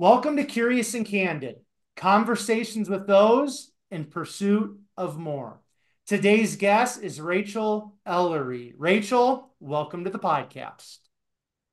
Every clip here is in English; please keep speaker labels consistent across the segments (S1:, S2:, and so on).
S1: Welcome to Curious and Candid, conversations with those in pursuit of more. Today's guest is Rachel Elery. Rachel, welcome to the podcast.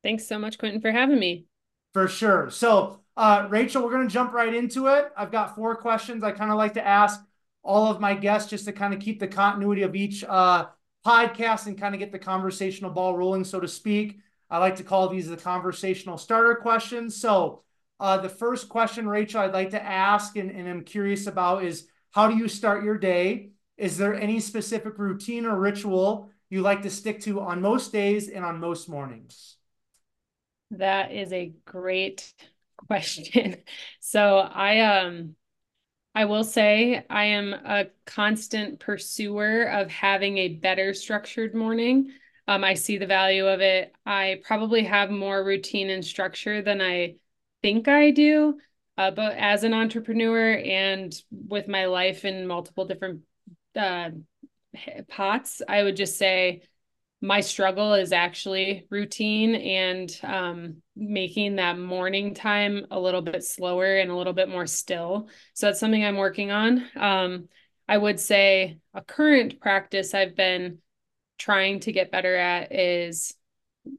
S2: Thanks so much, Quentin, for having me.
S1: For sure. So, uh, Rachel, we're going to jump right into it. I've got four questions I kind of like to ask all of my guests just to kind of keep the continuity of each uh, podcast and kind of get the conversational ball rolling, so to speak. I like to call these the conversational starter questions. So, uh, the first question, Rachel, I'd like to ask and, and I'm curious about is how do you start your day? Is there any specific routine or ritual you like to stick to on most days and on most mornings?
S2: That is a great question. So I um I will say I am a constant pursuer of having a better structured morning. Um, I see the value of it. I probably have more routine and structure than I think I do. Uh, but as an entrepreneur and with my life in multiple different uh, pots, I would just say my struggle is actually routine and um, making that morning time a little bit slower and a little bit more still. So that's something I'm working on. Um, I would say a current practice I've been trying to get better at is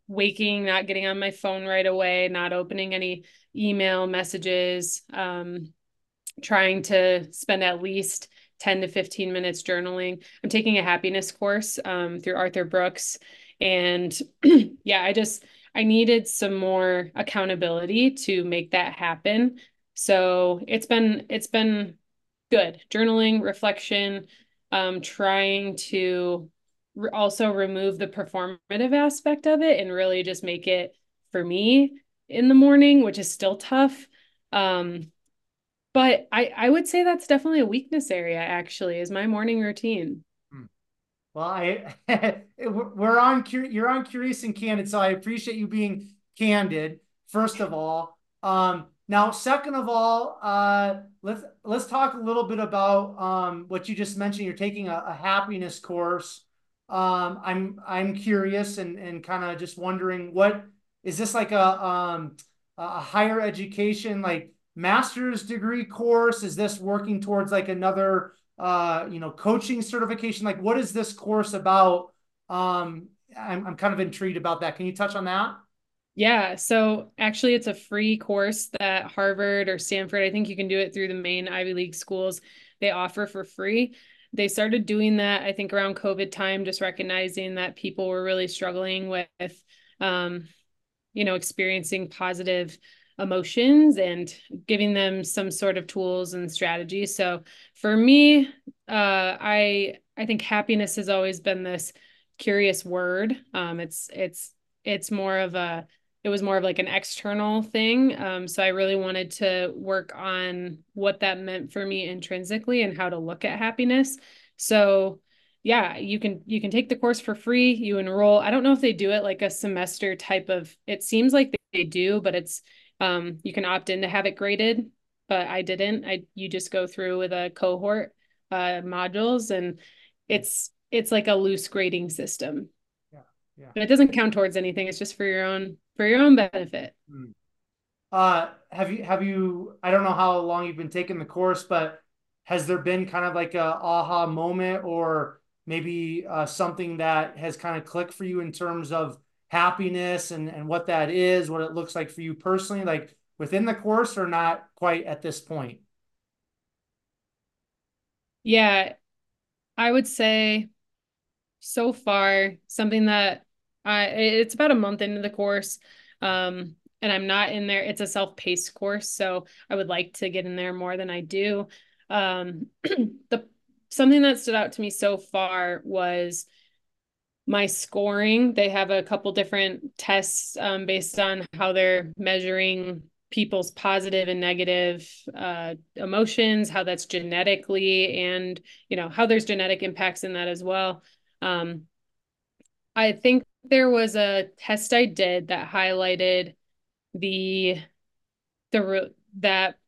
S2: waking, not getting on my phone right away, not opening any email messages, um, trying to spend at least 10 to 15 minutes journaling. I'm taking a happiness course um, through Arthur Brooks. And yeah, I just, I needed some more accountability to make that happen. So it's been, it's been good journaling, reflection, um, trying to re- also remove the performative aspect of it and really just make it for me in the morning, which is still tough. Um, but I, I would say that's definitely a weakness area, actually, is my morning routine.
S1: Hmm. Well, I we're on you're on curious and candid, so I appreciate you being candid. First of all, um, now second of all, uh, let's let's talk a little bit about um, what you just mentioned. You're taking a, a happiness course. Um, I'm I'm curious and and kind of just wondering what is this like a um a higher education like master's degree course? Is this working towards like another uh you know coaching certification? Like what is this course about? Um I'm I'm kind of intrigued about that. Can you touch on that?
S2: Yeah, so actually it's a free course that Harvard or Stanford, I think you can do it through the main Ivy League schools. They offer for free. They started doing that I think around COVID time just recognizing that people were really struggling with um you know, experiencing positive emotions and giving them some sort of tools and strategies. So for me, uh, I I think happiness has always been this curious word. Um, it's it's it's more of a it was more of like an external thing. Um, so I really wanted to work on what that meant for me intrinsically and how to look at happiness. So yeah, you can you can take the course for free. You enroll. I don't know if they do it like a semester type of. It seems like they do, but it's um you can opt in to have it graded, but I didn't. I you just go through with a cohort uh modules and it's it's like a loose grading system. Yeah. Yeah. But it doesn't count towards anything. It's just for your own for your own benefit.
S1: Hmm. Uh have you have you I don't know how long you've been taking the course, but has there been kind of like a aha moment or maybe uh, something that has kind of clicked for you in terms of happiness and, and what that is, what it looks like for you personally, like within the course or not quite at this point?
S2: Yeah, I would say so far something that I it's about a month into the course. Um, and I'm not in there. It's a self-paced course, so I would like to get in there more than I do. Um, the something that stood out to me so far was my scoring. They have a couple different tests um, based on how they're measuring people's positive and negative uh, emotions, how that's genetically, and you know how there's genetic impacts in that as well. Um, I think there was a test I did that highlighted the the that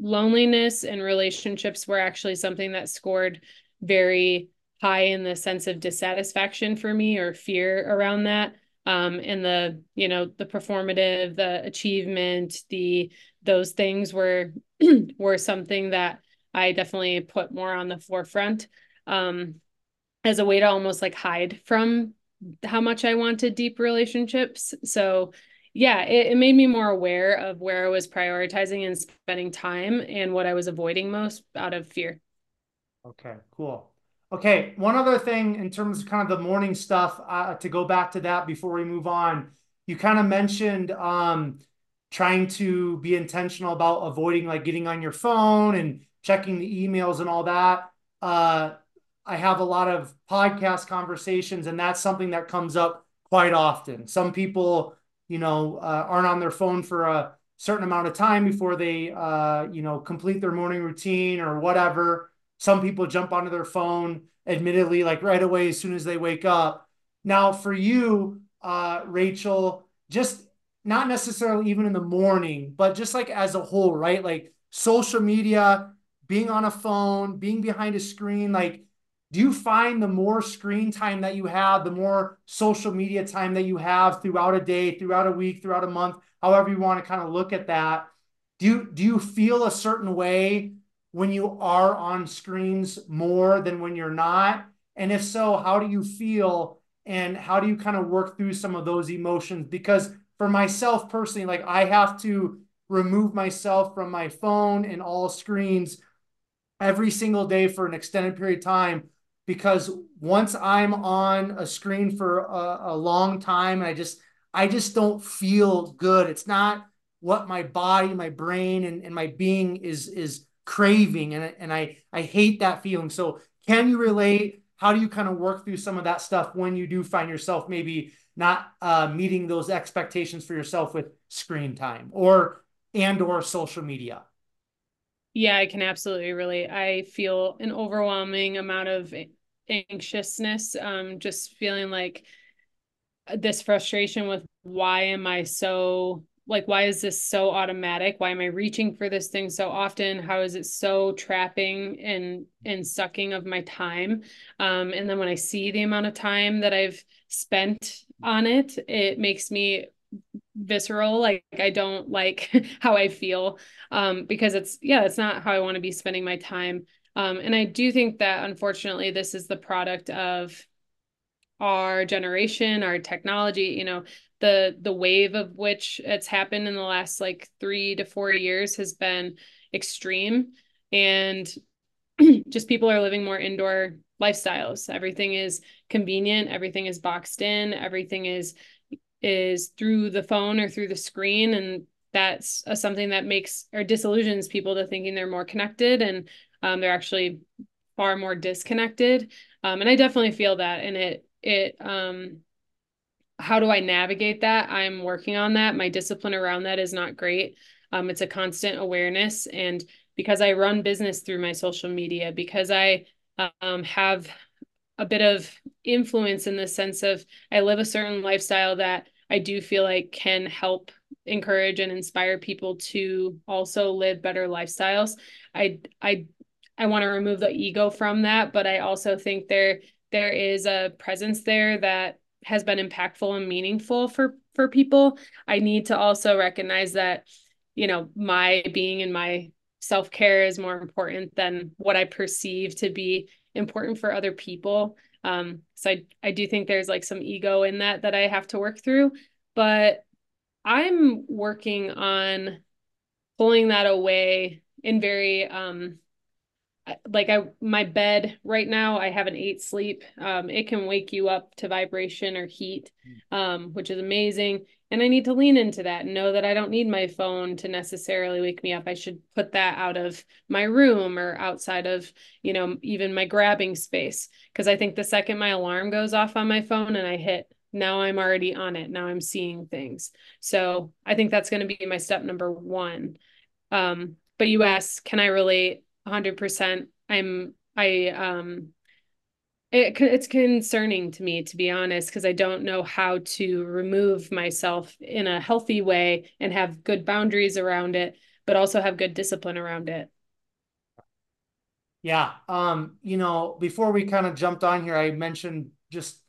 S2: loneliness and relationships were actually something that scored very high in the sense of dissatisfaction for me or fear around that. um, and the you know the performative the achievement the those things were were something that i definitely put more on the forefront um, as a way to almost like hide from how much i wanted deep relationships so yeah it, it made me more aware of where i was prioritizing and spending time and what i was avoiding most out of fear
S1: okay cool Okay, one other thing in terms of kind of the morning stuff uh, to go back to that before we move on. You kind of mentioned um, trying to be intentional about avoiding like getting on your phone and checking the emails and all that. Uh, I have a lot of podcast conversations, and that's something that comes up quite often. Some people, you know, uh, aren't on their phone for a certain amount of time before they, uh, you know, complete their morning routine or whatever. Some people jump onto their phone, admittedly, like right away as soon as they wake up. Now, for you, uh, Rachel, just not necessarily even in the morning, but just like as a whole, right? Like social media, being on a phone, being behind a screen, like do you find the more screen time that you have, the more social media time that you have throughout a day, throughout a week, throughout a month, however you want to kind of look at that, do you do you feel a certain way when you are on screens more than when you're not? And if so, how do you feel and how do you kind of work through some of those emotions? Because for myself personally, like I have to remove myself from my phone and all screens every single day for an extended period of time because once I'm on a screen for a, a long time, I just I just don't feel good. It's not what my body, my brain, and, and my being is is craving and, and I, I hate that feeling. So can you relate? How do you kind of work through some of that stuff when you do find yourself maybe not uh, meeting those expectations for yourself with screen time or and or social media?
S2: Yeah, I can absolutely relate. I feel an overwhelming amount of anxiousness, um, just feeling like this frustration with why am I so like why is this so automatic? Why am i reaching for this thing so often? How is it so trapping and and sucking of my time? Um, and then when i see the amount of time that i've spent on it it makes me visceral like i don't like how i feel um, because it's yeah it's not how i want to be spending my time um, and i do think that unfortunately this is the product of our generation our technology you know the the wave of which it's happened in the last like three to four years has been extreme. And just people are living more indoor lifestyles. Everything is convenient. Everything is boxed in. Everything is is through the phone or through the screen. And that's a, something that makes or disillusions people to thinking they're more connected and um, they're actually far more disconnected um, and i definitely feel that and it it um how do I navigate that? I'm working on that. My discipline around that is not great. Um, it's a constant awareness. And because I run business through my social media, because I um, have a bit of influence in the sense of I live a certain lifestyle that I do feel like can help encourage and inspire people to also live better lifestyles. I I I want to remove the ego from that, but I also think there there is a presence there that has been impactful and meaningful for for people. I need to also recognize that you know my being and my self-care is more important than what i perceive to be important for other people. Um so i i do think there's like some ego in that that i have to work through but i'm working on pulling that away in very um like I my bed right now I have an eight sleep. Um, it can wake you up to vibration or heat, um, which is amazing. And I need to lean into that and know that I don't need my phone to necessarily wake me up. I should put that out of my room or outside of, you know, even my grabbing space. Cause I think the second my alarm goes off on my phone and I hit, now I'm already on it. Now I'm seeing things. So I think that's going to be my step number one. Um, but you asked, can I relate? 100%. I'm I um it, it's concerning to me to be honest because I don't know how to remove myself in a healthy way and have good boundaries around it but also have good discipline around it.
S1: Yeah, um you know, before we kind of jumped on here I mentioned just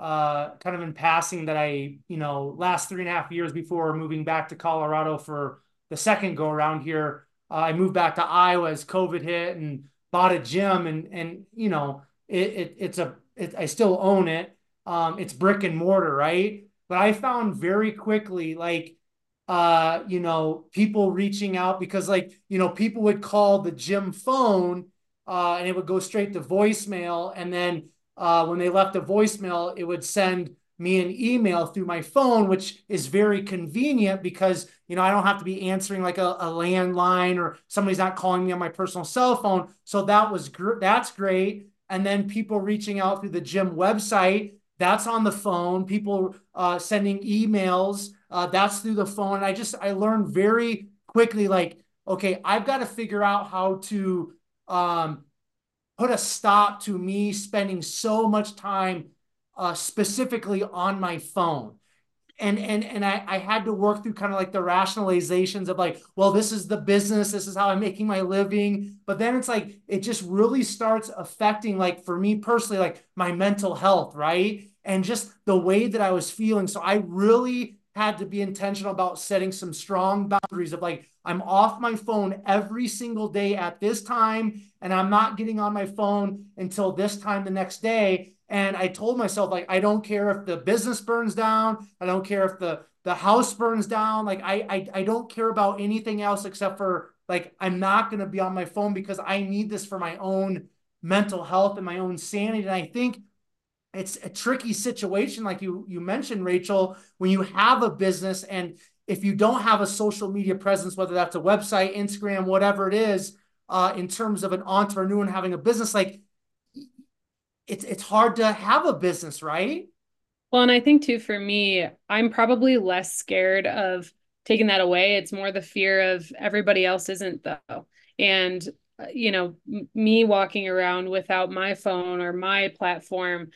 S1: uh, kind of in passing that I, you know, last three and a half years before moving back to Colorado for the second go around here, I moved back to Iowa as COVID hit and bought a gym and and you know it, it it's a it, I still own it. Um, it's brick and mortar, right? But I found very quickly like uh, you know, people reaching out because like, you know, people would call the gym phone uh, and it would go straight to voicemail. And then uh, when they left a voicemail, it would send me an email through my phone, which is very convenient because you know I don't have to be answering like a, a landline or somebody's not calling me on my personal cell phone. So that was gr- that's great. And then people reaching out through the gym website, that's on the phone. People uh, sending emails, uh, that's through the phone. And I just I learned very quickly like okay, I've got to figure out how to um, put a stop to me spending so much time uh, specifically on my phone. And and and I, I had to work through kind of like the rationalizations of like, well, this is the business, this is how I'm making my living. But then it's like it just really starts affecting, like for me personally, like my mental health, right? And just the way that I was feeling. So I really had to be intentional about setting some strong boundaries of like I'm off my phone every single day at this time and I'm not getting on my phone until this time the next day and I told myself like I don't care if the business burns down I don't care if the the house burns down like I I, I don't care about anything else except for like I'm not going to be on my phone because I need this for my own mental health and my own sanity. And I think it's a tricky situation like you you mentioned rachel when you have a business and if you don't have a social media presence whether that's a website instagram whatever it is uh, in terms of an entrepreneur and having a business like it's it's hard to have a business right?
S2: Well and i think too for me i'm probably less scared of taking that away. It's more the fear of everybody else isn't though. And uh, you know me walking around without my phone or my platform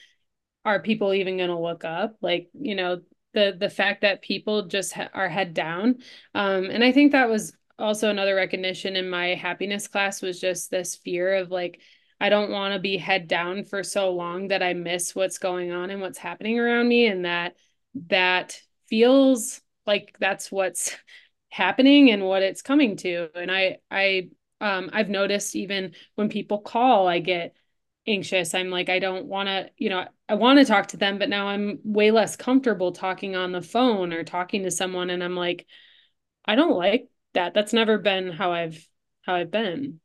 S2: are people even going to look up? Like you know the the fact that people just ha- are head down. Um and i think that was also another recognition in my happiness class was just this fear of like i don't want to be head down for so long that i miss what's going on and what's happening around me and that that feels like that's what's happening and what it's coming to and i i um i've noticed even when people call i get anxious. I'm like, I don't want to, you know, I want to talk to them, but now I'm way less comfortable talking on the phone or talking to someone. And I'm like, I don't like that. That's never been how I've how I've been.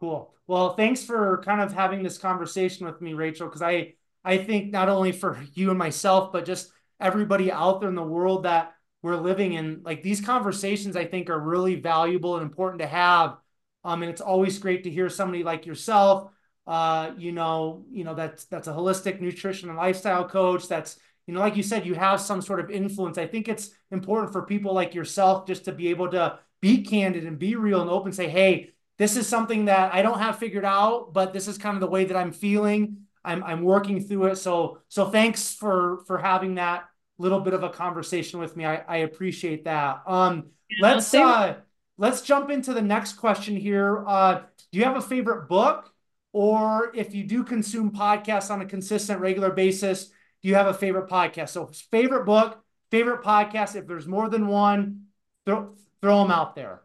S1: Cool. Well, thanks for kind of having this conversation with me, Rachel, because I I think not only for you and myself, but just everybody out there in the world that we're living in, like these conversations, I think are really valuable and important to have. Um, and it's always great to hear somebody like yourself uh, you know, you know, that's that's a holistic nutrition and lifestyle coach. That's, you know, like you said, you have some sort of influence. I think it's important for people like yourself just to be able to be candid and be real and open, say, hey, this is something that I don't have figured out, but this is kind of the way that I'm feeling. I'm I'm working through it. So so thanks for for having that little bit of a conversation with me. I, I appreciate that. Um yeah, let's uh let's jump into the next question here. Uh do you have a favorite book? Or if you do consume podcasts on a consistent, regular basis, do you have a favorite podcast? So, favorite book, favorite podcast. If there's more than one, throw, throw them out there.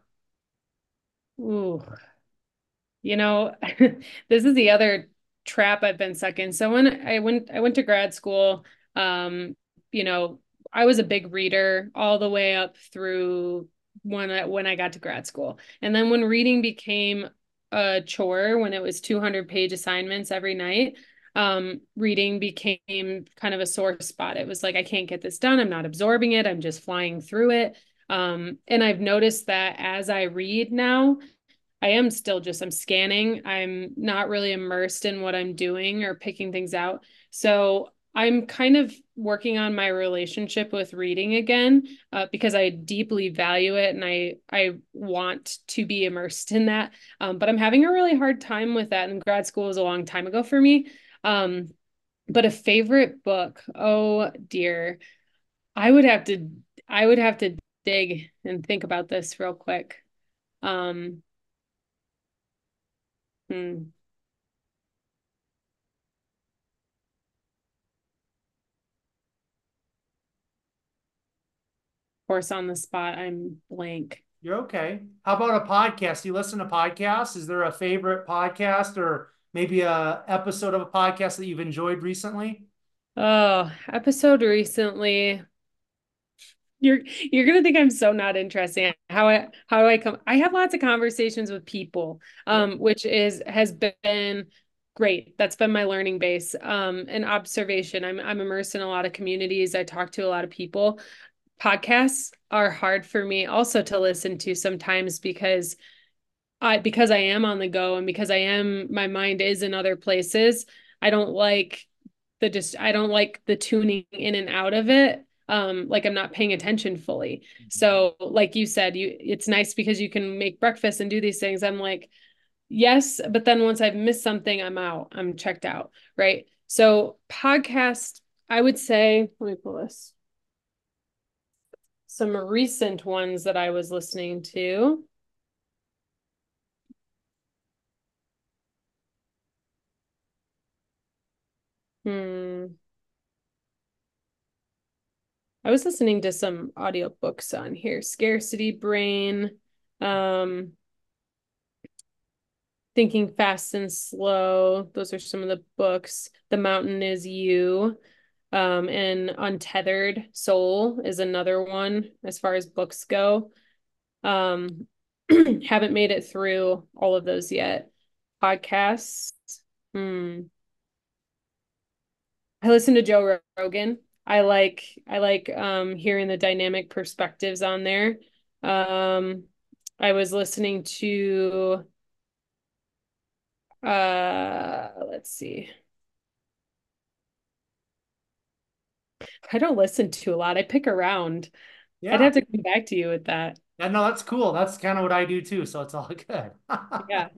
S2: Ooh, you know, this is the other trap I've been stuck in. So when I went, I went to grad school. Um, you know, I was a big reader all the way up through when I when I got to grad school, and then when reading became a chore when it was 200 page assignments every night um, reading became kind of a sore spot. It was like i can't get this done. I'm not absorbing it. I'm just flying through it um, and i've noticed that as i read now i am still just i'm scanning i'm not really immersed in what i'm doing or picking things out so I'm kind of working on my relationship with reading again uh, because I deeply value it and I I want to be immersed in that. Um, but I'm having a really hard time with that. And grad school was a long time ago for me. Um, but a favorite book, oh dear, I would have to I would have to dig and think about this real quick. Um, hmm. Of course, on the spot, I'm blank.
S1: You're okay. How about a podcast? Do you listen to podcasts? Is there a favorite podcast or maybe a episode of a podcast that you've enjoyed recently?
S2: Oh, episode recently. You're you're gonna think I'm so not interesting. How I how do I come? I have lots of conversations with people, um, which is has been great. That's been my learning base. Um, and observation. I'm I'm immersed in a lot of communities. I talk to a lot of people. Podcasts are hard for me also to listen to sometimes because I because I am on the go and because I am my mind is in other places. I don't like the just I don't like the tuning in and out of it. Um, like I'm not paying attention fully. So, like you said, you it's nice because you can make breakfast and do these things. I'm like, yes, but then once I've missed something, I'm out. I'm checked out, right? So, podcast, I would say, let me pull this. Some recent ones that I was listening to. Hmm. I was listening to some audiobooks on here. Scarcity Brain, um, Thinking Fast and Slow. Those are some of the books. The Mountain is You. Um, and Untethered Soul is another one as far as books go. Um, haven't made it through all of those yet. Podcasts. Hmm. I listen to Joe Rogan. I like I like um hearing the dynamic perspectives on there. Um I was listening to uh let's see. I don't listen to a lot. I pick around. Yeah. I'd have to come back to you with that.
S1: Yeah, no, that's cool. That's kind of what I do too. So it's all good. yeah.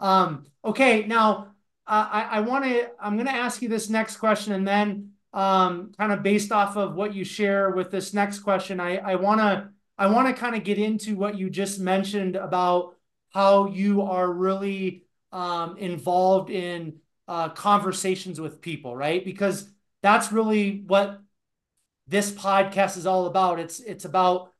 S1: Um, okay, now uh, I, I want to, I'm going to ask you this next question and then um, kind of based off of what you share with this next question, I, I want to, I want to kind of get into what you just mentioned about how you are really um, involved in uh, conversations with people, right? Because that's really what this podcast is all about. It's it's about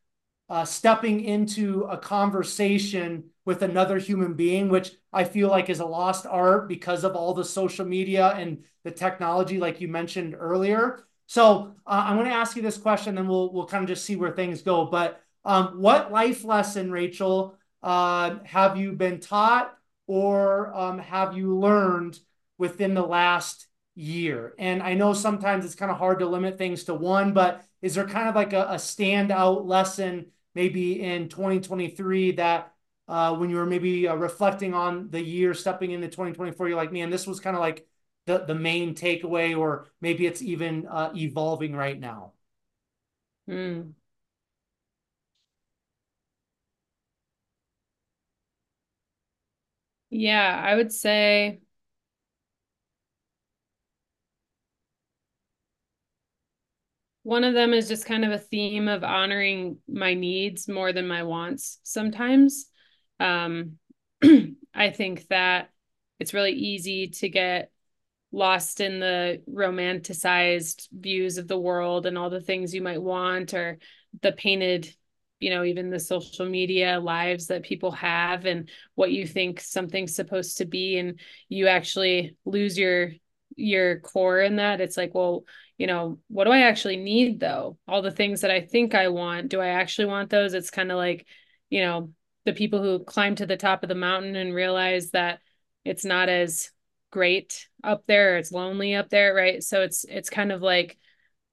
S1: uh, stepping into a conversation with another human being, which I feel like is a lost art because of all the social media and the technology, like you mentioned earlier. So uh, I'm going to ask you this question, then we'll we'll kind of just see where things go. But um, what life lesson, Rachel, uh, have you been taught or um, have you learned within the last year? And I know sometimes it's kind of hard to limit things to one, but is there kind of like a, a standout lesson maybe in 2023 that uh, when you were maybe uh, reflecting on the year stepping into 2024 you're like man this was kind of like the, the main takeaway or maybe it's even uh, evolving right now
S2: mm. yeah i would say One of them is just kind of a theme of honoring my needs more than my wants sometimes. Um, I think that it's really easy to get lost in the romanticized views of the world and all the things you might want or the painted you know even the social media lives that people have and what you think something's supposed to be. And you actually lose your your core in that. It's like well you know what do i actually need though? All the things that i think i want do i actually want those? It's kind of like you know the people who climb to the top of the mountain and realize that it's not as great up there it's lonely up there right? So it's it's kind of like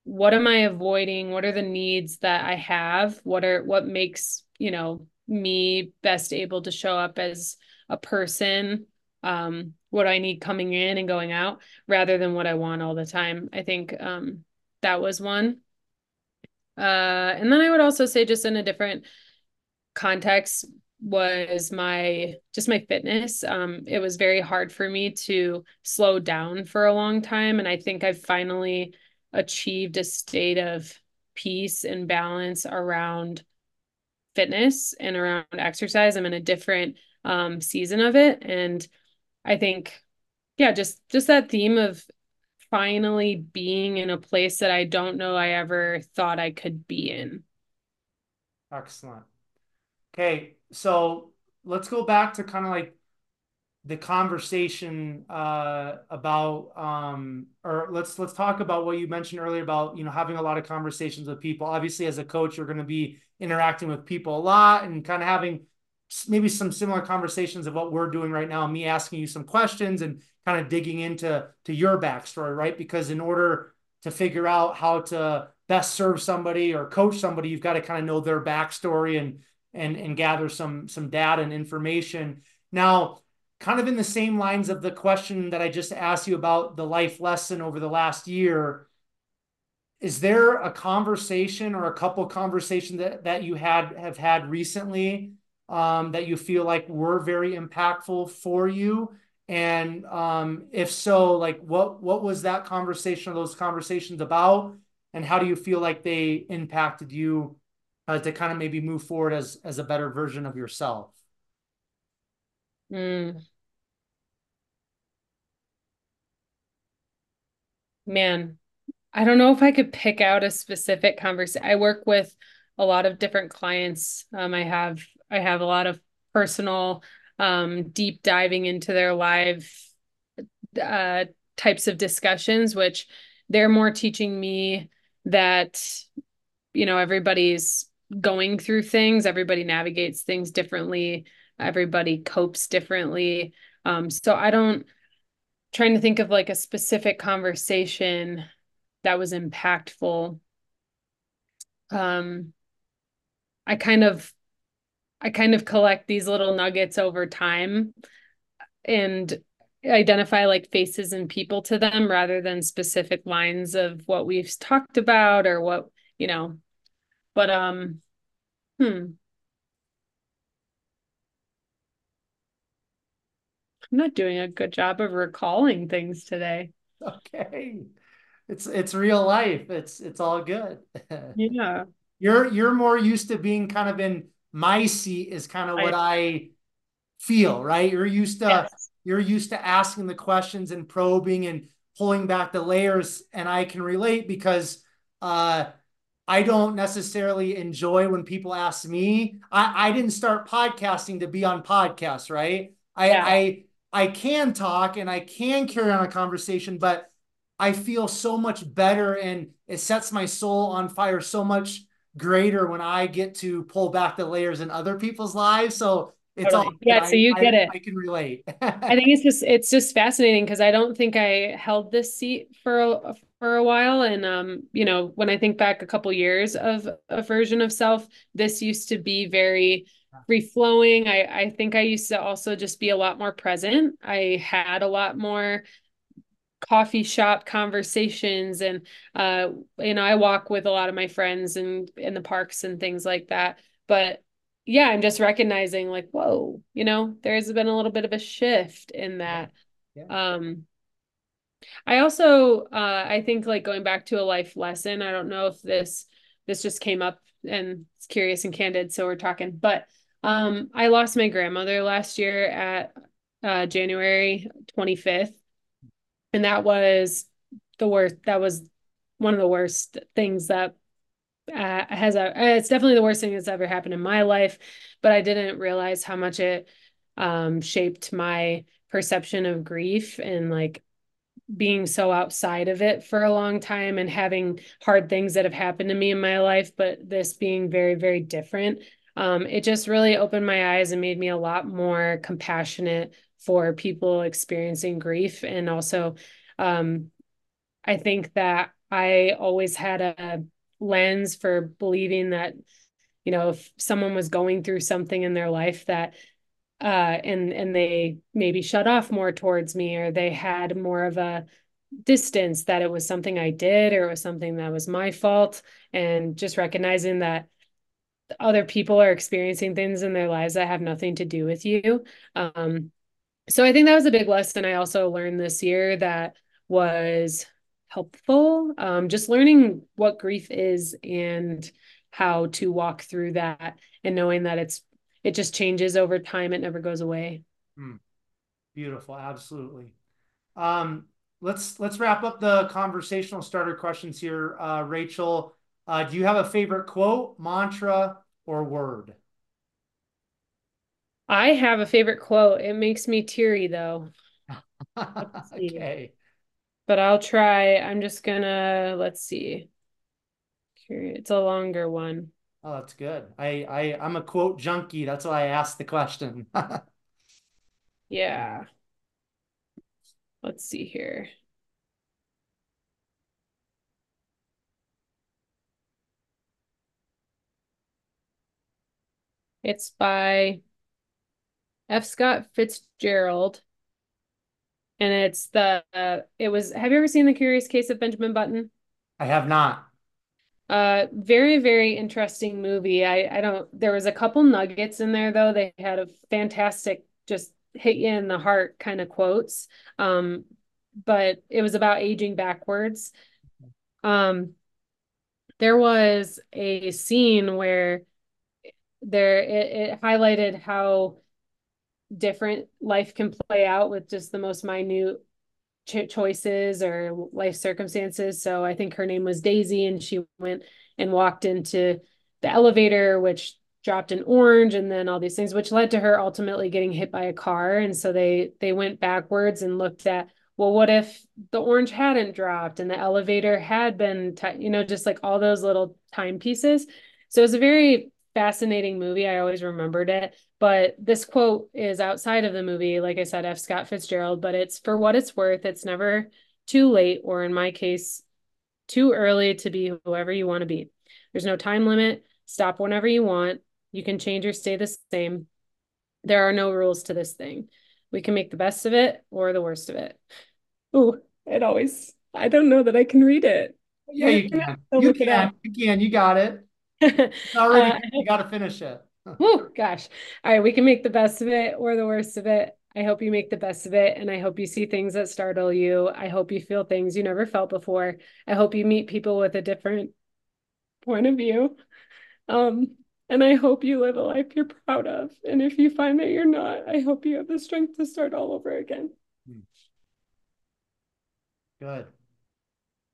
S2: what am i avoiding? What are the needs that i have? What are what makes you know me best able to show up as a person um what i need coming in and going out rather than what i want all the time? I think um that was one. Uh and then i would also say just in a different context was my just my fitness. Um it was very hard for me to slow down for a long time and i think i've finally achieved a state of peace and balance around fitness and around exercise. I'm in a different um season of it and i think yeah just just that theme of finally being in a place that i don't know i ever thought i could be in.
S1: Excellent. Okay, so let's go back to kind of like the conversation uh, about um, or let's let's talk about what you mentioned earlier about you know having a lot of conversations with people. Obviously, as a coach, you're going to be interacting with people a lot and kind of having maybe some similar conversations of what we're doing right now. Me asking you some questions and kind of digging into to your backstory, right? Because in order to figure out how to best serve somebody or coach somebody, you've got to kind of know their backstory and and and gather some some data and information. Now kind of in the same lines of the question that I just asked you about the life lesson over the last year, is there a conversation or a couple conversations that, that you had have had recently um, that you feel like were very impactful for you? And um, if so, like what what was that conversation or those conversations about? And how do you feel like they impacted you uh, to kind of maybe move forward as as a better version of yourself?
S2: Mm. Man, I don't know if I could pick out a specific conversation. I work with a lot of different clients. Um, I have I have a lot of personal um, deep diving into their live uh, types of discussions, which they're more teaching me that you know everybody's going through things, everybody navigates things differently, everybody copes differently. Um, so I don't trying to think of like a specific conversation that was impactful. Um, I kind of I kind of collect these little nuggets over time and identify like faces and people to them rather than specific lines of what we've talked about or what, you know. But um hmm I'm not doing a good job of recalling things today.
S1: Okay. It's it's real life. It's it's all good.
S2: Yeah.
S1: You're you're more used to being kind of in my seat is kind of what I feel, right? You're used to yes. you're used to asking the questions and probing and pulling back the layers and I can relate because uh I don't necessarily enjoy when people ask me. I, I didn't start podcasting to be on podcasts, right? I, yeah. I I can talk and I can carry on a conversation, but I feel so much better and it sets my soul on fire so much greater when I get to pull back the layers in other people's lives. So it's totally. all
S2: yeah. So you
S1: I,
S2: get it.
S1: I can relate.
S2: I think it's just it's just fascinating because I don't think I held this seat for a, for a while, and um, you know, when I think back a couple years of a version of self, this used to be very free flowing. I, I think I used to also just be a lot more present. I had a lot more coffee shop conversations and uh you know I walk with a lot of my friends and in the parks and things like that. But yeah, I'm just recognizing like, whoa, you know, there's been a little bit of a shift in that. Yeah. Um I also uh I think like going back to a life lesson, I don't know if this this just came up and it's curious and candid, so we're talking, but um, I lost my grandmother last year at uh, January 25th. And that was the worst. That was one of the worst things that uh, has a, it's definitely the worst thing that's ever happened in my life. But I didn't realize how much it um, shaped my perception of grief and like being so outside of it for a long time and having hard things that have happened to me in my life, but this being very, very different um, it just really opened my eyes and made me a lot more compassionate for people experiencing grief. And also, um, I think that I always had a lens for believing that, you know, if someone was going through something in their life that uh, and and they maybe shut off more towards me or they had more of a distance that it was something I did or it was something that was my fault and just recognizing that other people are experiencing things in their lives that have nothing to do with you. Um, so I think that was a big lesson I also learned this year that was helpful. Um, just learning what grief is and how to walk through that and knowing that it's it just changes over time. It never goes away.
S1: Hmm. Beautiful. Absolutely. Um, let's let's wrap up the conversational starter questions here. Uh, Rachel, uh, do you have a favorite quote, mantra, or word?
S2: I have a favorite quote. It makes me teary though.
S1: okay.
S2: But I'll try. I'm just gonna let's see. It's a longer one.
S1: Oh, that's good. I, I I'm a quote junkie. That's why I asked the question.
S2: yeah. Let's see here. It's by F. Scott Fitzgerald. And it's the, uh, it was, have you ever seen The Curious Case of Benjamin Button?
S1: I have not.
S2: Uh, very, very interesting movie. I, I don't, there was a couple nuggets in there though. They had a fantastic, just hit you in the heart kind of quotes. Um, but it was about aging backwards. Um, there was a scene where there it, it highlighted how different life can play out with just the most minute ch- choices or life circumstances. So I think her name was Daisy, and she went and walked into the elevator, which dropped an orange and then all these things which led to her ultimately getting hit by a car and so they they went backwards and looked at well what if the orange hadn't dropped and the elevator had been t- you know just like all those little time pieces so it was a very fascinating movie. I always remembered it. But this quote is outside of the movie, like I said, F. Scott Fitzgerald, but it's for what it's worth. It's never too late, or in my case, too early to be whoever you want to be. There's no time limit. Stop whenever you want. You can change or stay the same. There are no rules to this thing. We can make the best of it or the worst of it. Oh, it always, I don't know that I can read it.
S1: Yeah, you can. You can. You can. You got it. Already, uh, you got to finish it.
S2: oh gosh. All right, we can make the best of it or the worst of it. I hope you make the best of it and I hope you see things that startle you. I hope you feel things you never felt before. I hope you meet people with a different point of view. Um, and I hope you live a life you're proud of. And if you find that you're not, I hope you have the strength to start all over again. Hmm.
S1: Good.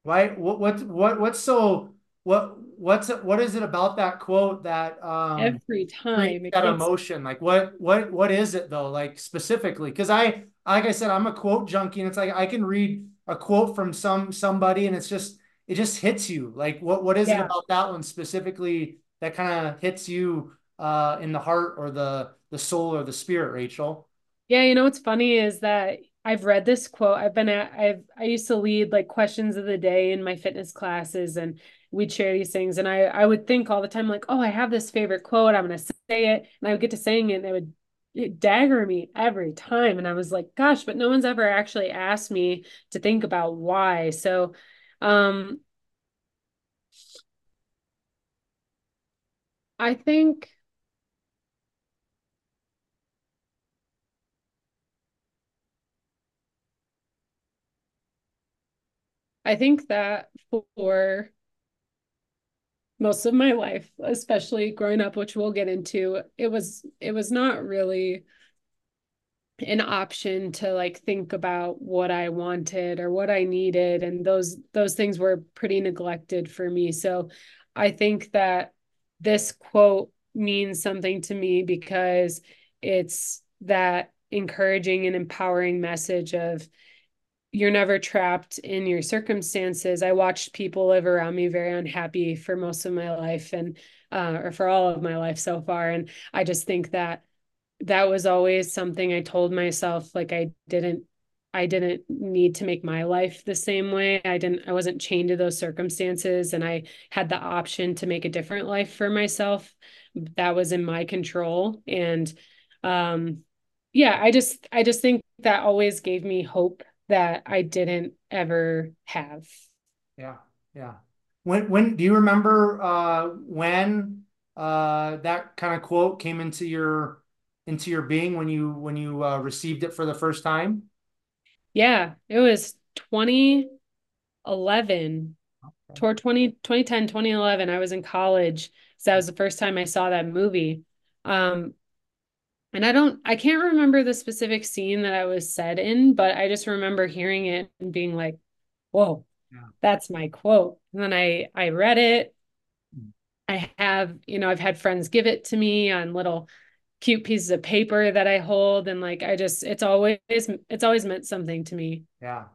S1: Why what what what what's so what what's it, what is it about that quote that um
S2: every time
S1: that gets... emotion like what what what is it though like specifically because i like i said i'm a quote junkie and it's like i can read a quote from some somebody and it's just it just hits you like what what is yeah. it about that one specifically that kind of hits you uh in the heart or the the soul or the spirit rachel
S2: yeah you know what's funny is that I've read this quote. I've been at I've I used to lead like questions of the day in my fitness classes and we'd share these things and I I would think all the time like, "Oh, I have this favorite quote. I'm going to say it." And I would get to saying it and it would dagger me every time and I was like, "Gosh, but no one's ever actually asked me to think about why." So, um I think I think that for most of my life, especially growing up, which we'll get into, it was it was not really an option to like think about what I wanted or what I needed and those those things were pretty neglected for me. So I think that this quote means something to me because it's that encouraging and empowering message of you're never trapped in your circumstances. I watched people live around me very unhappy for most of my life and uh, or for all of my life so far. And I just think that that was always something I told myself like I didn't I didn't need to make my life the same way. I didn't I wasn't chained to those circumstances and I had the option to make a different life for myself. That was in my control and um yeah, I just I just think that always gave me hope that I didn't ever have.
S1: Yeah. Yeah. When when do you remember uh when uh that kind of quote came into your into your being when you when you uh, received it for the first time?
S2: Yeah, it was 2011 okay. toward 20 2010 2011 I was in college. So that was the first time I saw that movie. Um and I don't, I can't remember the specific scene that I was said in, but I just remember hearing it and being like, whoa, yeah. that's my quote. And then I, I read it I have, you know, I've had friends give it to me on little cute pieces of paper that I hold and like I just it's always it's always meant something to me.
S1: Yeah.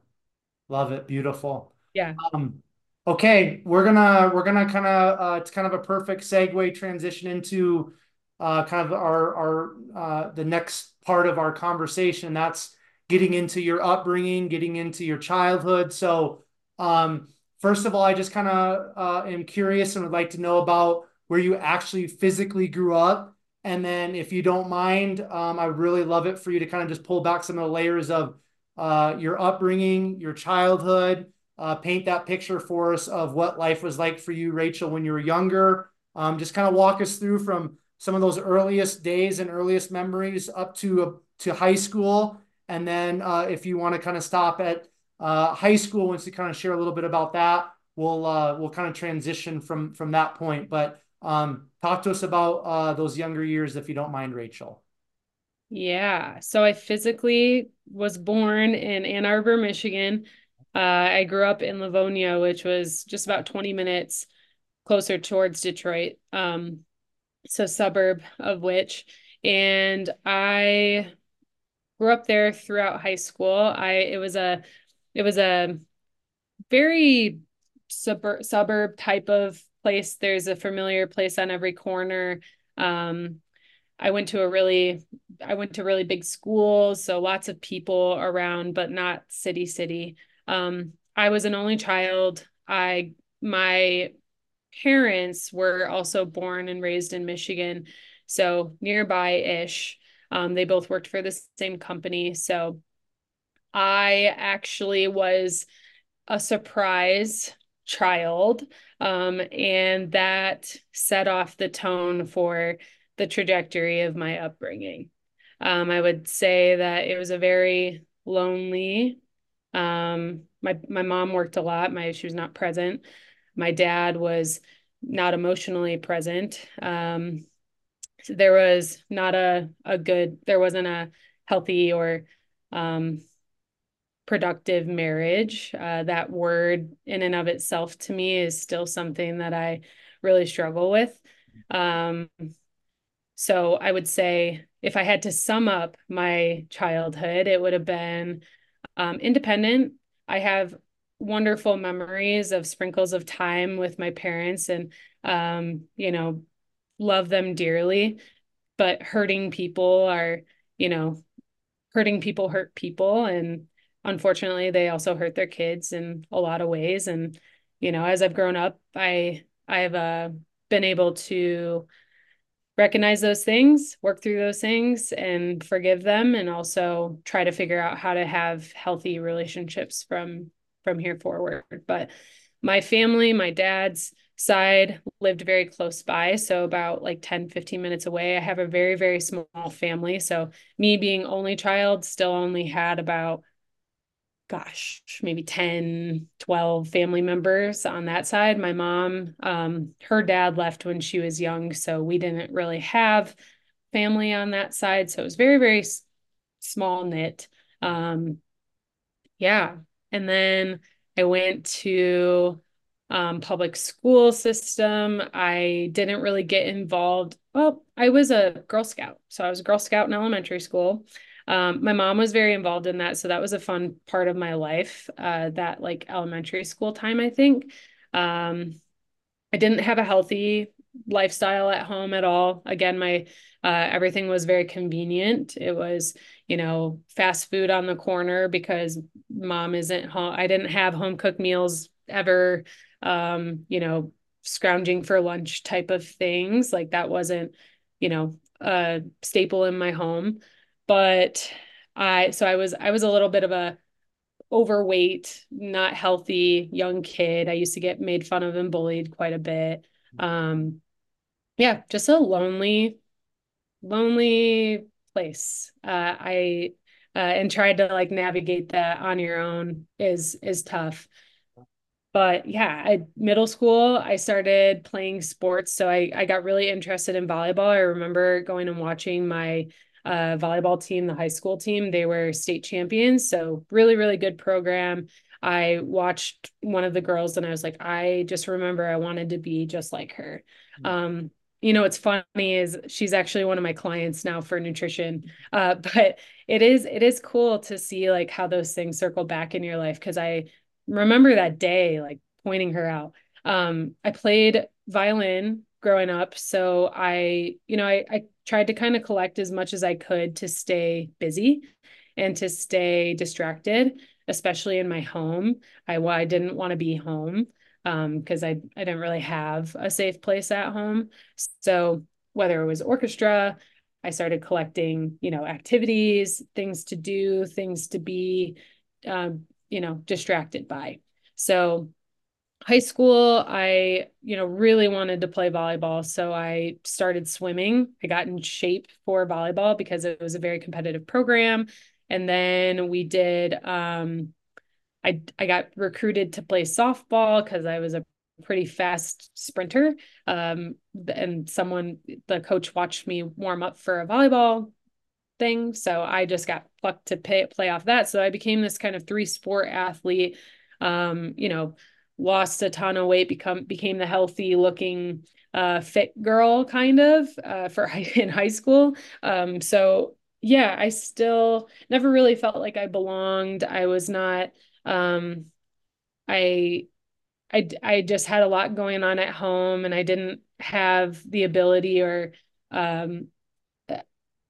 S1: Love it. Beautiful.
S2: Yeah.
S1: Um, okay, we're gonna we're gonna kind of uh, it's kind of a perfect segue transition into uh, kind of our our uh, the next part of our conversation. That's getting into your upbringing, getting into your childhood. So, um, first of all, I just kind of uh, am curious and would like to know about where you actually physically grew up. And then, if you don't mind, um, I really love it for you to kind of just pull back some of the layers of uh, your upbringing, your childhood, uh, paint that picture for us of what life was like for you, Rachel, when you were younger. Um, just kind of walk us through from some of those earliest days and earliest memories up to uh, to high school, and then uh, if you want to kind of stop at uh, high school, once you kind of share a little bit about that, we'll uh, we'll kind of transition from from that point. But um, talk to us about uh, those younger years, if you don't mind, Rachel.
S2: Yeah. So I physically was born in Ann Arbor, Michigan. Uh, I grew up in Livonia, which was just about 20 minutes closer towards Detroit. Um, so suburb of which. And I grew up there throughout high school. I it was a it was a very suburb suburb type of place. There's a familiar place on every corner. Um, I went to a really I went to really big schools, so lots of people around, but not city city. Um, I was an only child. I my parents were also born and raised in Michigan, so nearby-ish. Um, they both worked for the same company, so I actually was a surprise child, um, and that set off the tone for the trajectory of my upbringing. Um, I would say that it was a very lonely. Um, my my mom worked a lot. My she was not present. My dad was not emotionally present. Um, there was not a a good. There wasn't a healthy or um, productive marriage. Uh, that word in and of itself to me is still something that I really struggle with. Um, so I would say if I had to sum up my childhood, it would have been um, independent. I have wonderful memories of sprinkles of time with my parents and, um, you know, love them dearly. But hurting people are, you know, hurting people hurt people. And unfortunately, they also hurt their kids in a lot of ways. And, you know, as I've grown up, I, I've uh, been able to recognize those things, work through those things and forgive them and also try to figure out how to have healthy relationships from from here forward. But my family, my dad's side lived very close by, so about like 10 15 minutes away. I have a very very small family, so me being only child still only had about gosh, maybe 10, 12 family members on that side. My mom, um, her dad left when she was young, so we didn't really have family on that side. So it was very, very small knit. Um, yeah. And then I went to um, public school system. I didn't really get involved. Well, I was a Girl Scout. So I was a Girl Scout in elementary school. Um, my mom was very involved in that, so that was a fun part of my life. Uh, that like elementary school time, I think. Um, I didn't have a healthy lifestyle at home at all. Again, my uh, everything was very convenient. It was, you know, fast food on the corner because mom isn't home. I didn't have home cooked meals ever. Um, you know, scrounging for lunch type of things like that wasn't, you know, a staple in my home but I so I was I was a little bit of a overweight, not healthy young kid. I used to get made fun of and bullied quite a bit. Um yeah, just a lonely lonely place. Uh I uh and tried to like navigate that on your own is is tough. But yeah, I middle school I started playing sports, so I I got really interested in volleyball. I remember going and watching my uh, volleyball team, the high school team. They were state champions. So, really, really good program. I watched one of the girls and I was like, I just remember I wanted to be just like her. Mm-hmm. Um, you know, what's funny is she's actually one of my clients now for nutrition. Uh, but it is it is cool to see like how those things circle back in your life because I remember that day like pointing her out. Um, I played violin growing up, so I, you know, I, I tried to kind of collect as much as I could to stay busy and to stay distracted, especially in my home. I, I didn't want to be home because um, I, I didn't really have a safe place at home. So whether it was orchestra, I started collecting, you know, activities, things to do, things to be, um, you know, distracted by. So high school, I, you know, really wanted to play volleyball. So I started swimming. I got in shape for volleyball because it was a very competitive program. And then we did um I I got recruited to play softball because I was a pretty fast sprinter. Um and someone the coach watched me warm up for a volleyball thing. So I just got plucked to pay, play off that. So I became this kind of three sport athlete. Um, you know, lost a ton of weight, become became the healthy looking uh, fit girl kind of uh, for in high school. Um, so yeah, I still never really felt like I belonged. I was not. Um, I I I just had a lot going on at home, and I didn't have the ability or um,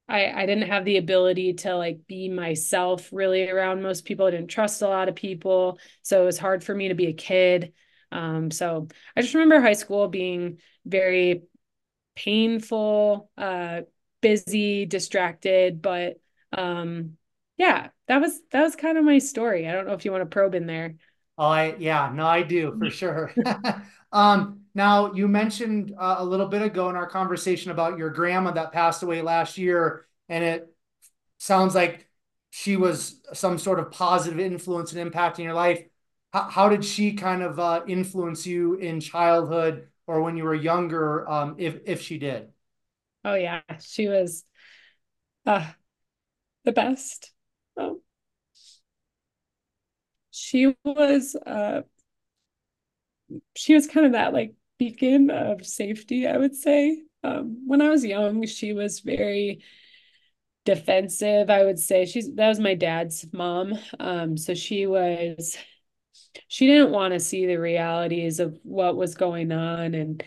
S2: I, I didn't have the ability to like be myself really around most people. I didn't trust a lot of people. So it was hard for me to be a kid. Um, so I just remember high school being very painful, uh, busy, distracted, but um, yeah, that was that was kind of my story. I don't know if you want to probe in there.
S1: Oh, I yeah, no, I do for sure. um, now you mentioned uh, a little bit ago in our conversation about your grandma that passed away last year, and it sounds like she was some sort of positive influence and impact in your life. How, how did she kind of uh, influence you in childhood or when you were younger, um, if if she did?
S2: Oh yeah, she was uh, the best. Um, she was uh, she was kind of that like beacon of safety, I would say. Um, when I was young, she was very defensive. I would say she's that was my dad's mom. Um, so she was she didn't want to see the realities of what was going on and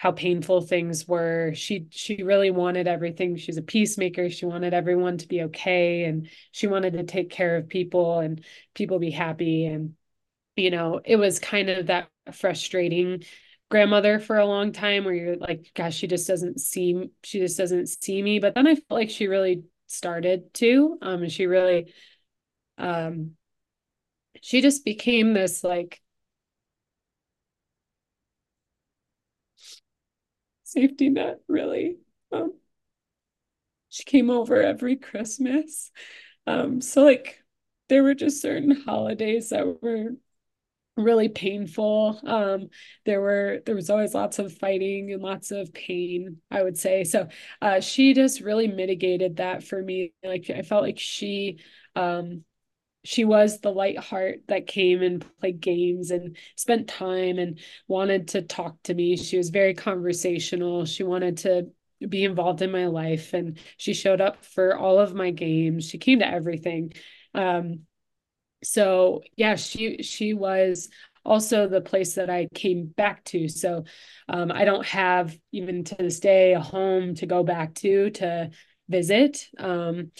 S2: how painful things were. She she really wanted everything. She's a peacemaker. She wanted everyone to be okay and she wanted to take care of people and people be happy and you know, it was kind of that frustrating grandmother for a long time where you're like gosh she just doesn't see she just doesn't see me but then i felt like she really started to um she really um she just became this like safety net really. Um she came over every christmas. Um so like there were just certain holidays that were really painful. Um there were there was always lots of fighting and lots of pain i would say. So uh she just really mitigated that for me. Like i felt like she um she was the light heart that came and played games and spent time and wanted to talk to me. She was very conversational. She wanted to be involved in my life and she showed up for all of my games. She came to everything. Um so yeah she she was also the place that i came back to. So um, i don't have even to this day a home to go back to to visit. Um,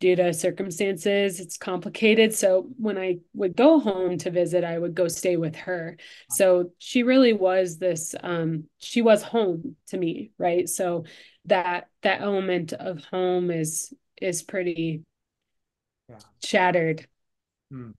S2: due to circumstances it's complicated so when i would go home to visit i would go stay with her so she really was this um, she was home to me right so that that element of home is is pretty yeah. shattered Hmm.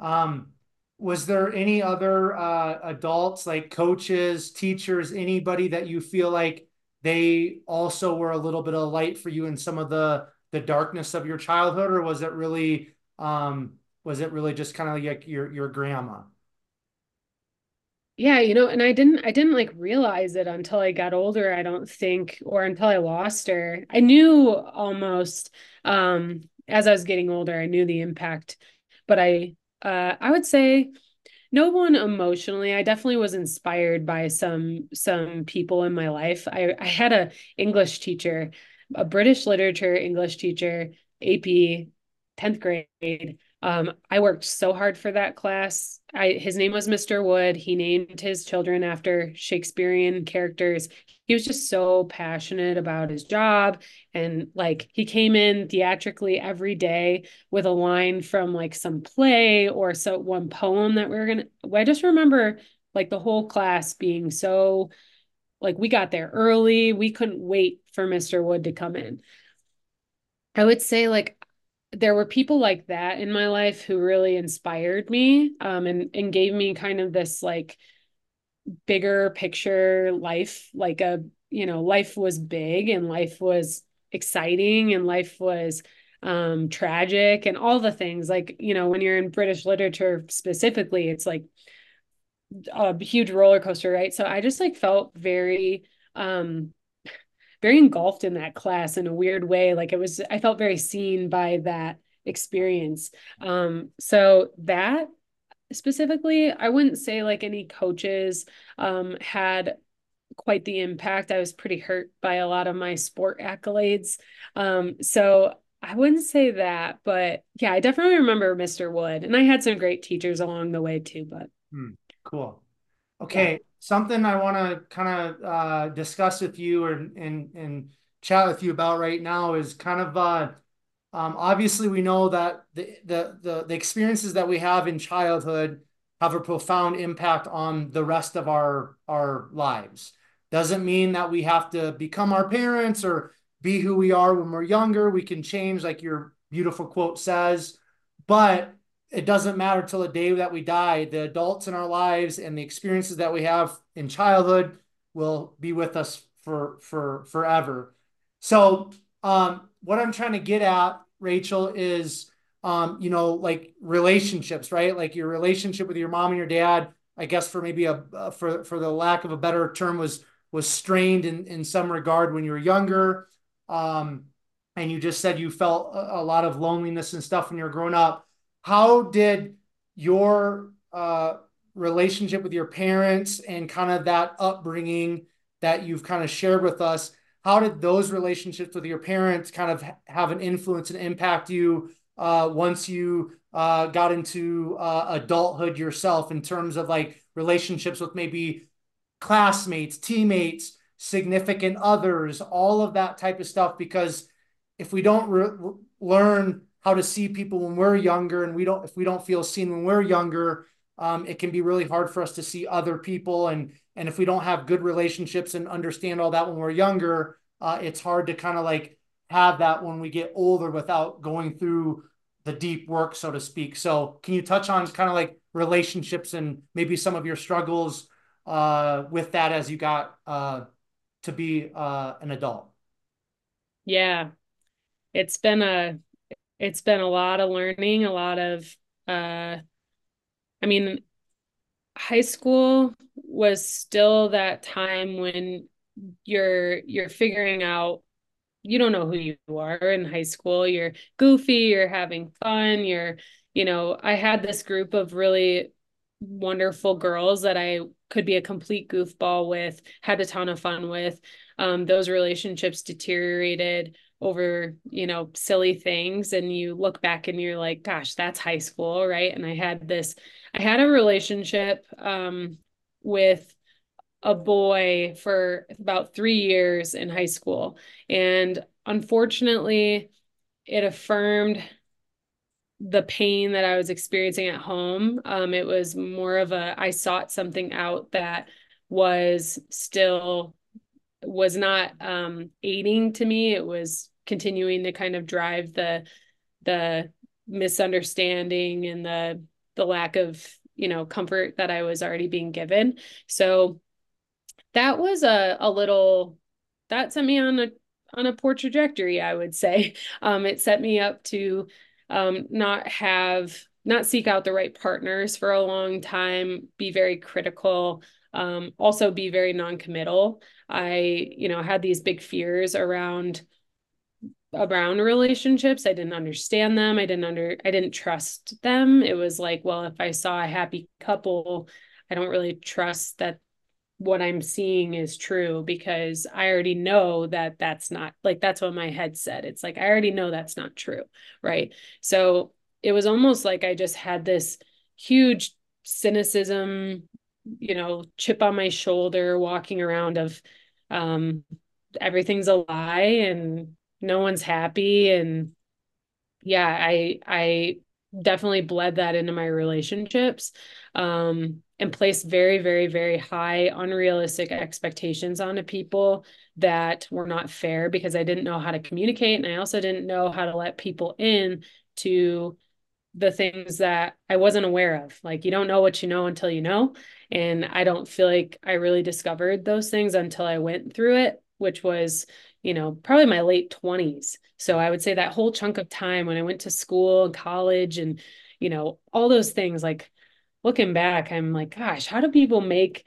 S1: Um, was there any other uh, adults like coaches, teachers, anybody that you feel like they also were a little bit of light for you in some of the the darkness of your childhood, or was it really um, was it really just kind of like your your grandma?
S2: Yeah, you know, and I didn't I didn't like realize it until I got older, I don't think, or until I lost her. I knew almost um as I was getting older, I knew the impact, but I uh, I would say no one emotionally. I definitely was inspired by some some people in my life. I, I had a English teacher, a British literature English teacher, AP, 10th grade. Um, I worked so hard for that class. I his name was Mr. Wood. He named his children after Shakespearean characters. He was just so passionate about his job and like he came in theatrically every day with a line from like some play or so one poem that we were gonna I just remember like the whole class being so like we got there early. We couldn't wait for Mr. Wood to come in. I would say like there were people like that in my life who really inspired me um, and and gave me kind of this like bigger picture life like a you know life was big and life was exciting and life was um tragic and all the things like you know when you're in british literature specifically it's like a huge roller coaster right so i just like felt very um very engulfed in that class in a weird way. Like it was, I felt very seen by that experience. Um, so that specifically, I wouldn't say like any coaches um, had quite the impact. I was pretty hurt by a lot of my sport accolades. Um, so I wouldn't say that, but yeah, I definitely remember Mr. Wood, and I had some great teachers along the way too. But
S1: hmm, cool. Okay, yeah something I want to kind of uh, discuss with you and, and and chat with you about right now is kind of uh, um, obviously we know that the, the the the experiences that we have in childhood have a profound impact on the rest of our our lives. Doesn't mean that we have to become our parents or be who we are when we're younger. We can change, like your beautiful quote says, but it doesn't matter till the day that we die. The adults in our lives and the experiences that we have in childhood will be with us for for forever. So, um, what I'm trying to get at, Rachel, is um, you know, like relationships, right? Like your relationship with your mom and your dad. I guess for maybe a uh, for for the lack of a better term was was strained in in some regard when you were younger. Um, and you just said you felt a, a lot of loneliness and stuff when you were growing up how did your uh, relationship with your parents and kind of that upbringing that you've kind of shared with us how did those relationships with your parents kind of have an influence and impact you uh, once you uh, got into uh, adulthood yourself in terms of like relationships with maybe classmates teammates significant others all of that type of stuff? Because if we don't re- learn how to see people when we're younger and we don't if we don't feel seen when we're younger um, it can be really hard for us to see other people. And and if we don't have good relationships and understand all that when we're younger uh, it's hard to kind of like have that when we get older without going through the deep work so to speak. So can you touch on kind of like relationships and maybe some of your struggles uh, with that as you got uh, to be uh, an adult?
S2: Yeah. It's been a it's been a lot of learning, a lot of uh I mean high school was still that time when you're you're figuring out you don't know who you are in high school. You're goofy, you're having fun, you're you know, I had this group of really wonderful girls that I could be a complete goofball with, had a ton of fun with. Um, those relationships deteriorated over you know silly things and you look back and you're like gosh that's high school right? And i had this i had a relationship um, with a boy for about three years in high school and unfortunately it affirmed the pain that i was experiencing at home. Um, it was more of a i sought something out that was still was not um, aiding to me. It was continuing to kind of drive the the misunderstanding and the the lack of you know comfort that I was already being given. So that was a a little that set me on a on a poor trajectory, I would say. Um, it set me up to um, not have not seek out the right partners for a long time, be very critical, um, also be very non-committal. I, you know, had these big fears around around relationships. I didn't understand them. I didn't under I didn't trust them. It was like, well, if I saw a happy couple, I don't really trust that what I'm seeing is true because I already know that that's not like that's what my head said. It's like I already know that's not true, right? So it was almost like I just had this huge cynicism, you know, chip on my shoulder walking around of um everything's a lie and no one's happy. And yeah i i definitely bled that into my relationships um, and placed very very very high unrealistic expectations onto people that were not fair because i didn't know how to communicate. And i also didn't know how to let people in to the things that i wasn't aware of. Like you don't know what you know until you know. And i don't feel like i really discovered those things until i went through it which was you know, probably my late 20s. So I would say that whole chunk of time when I went to school and college and, you know, all those things, like looking back, I'm like, gosh, how do people make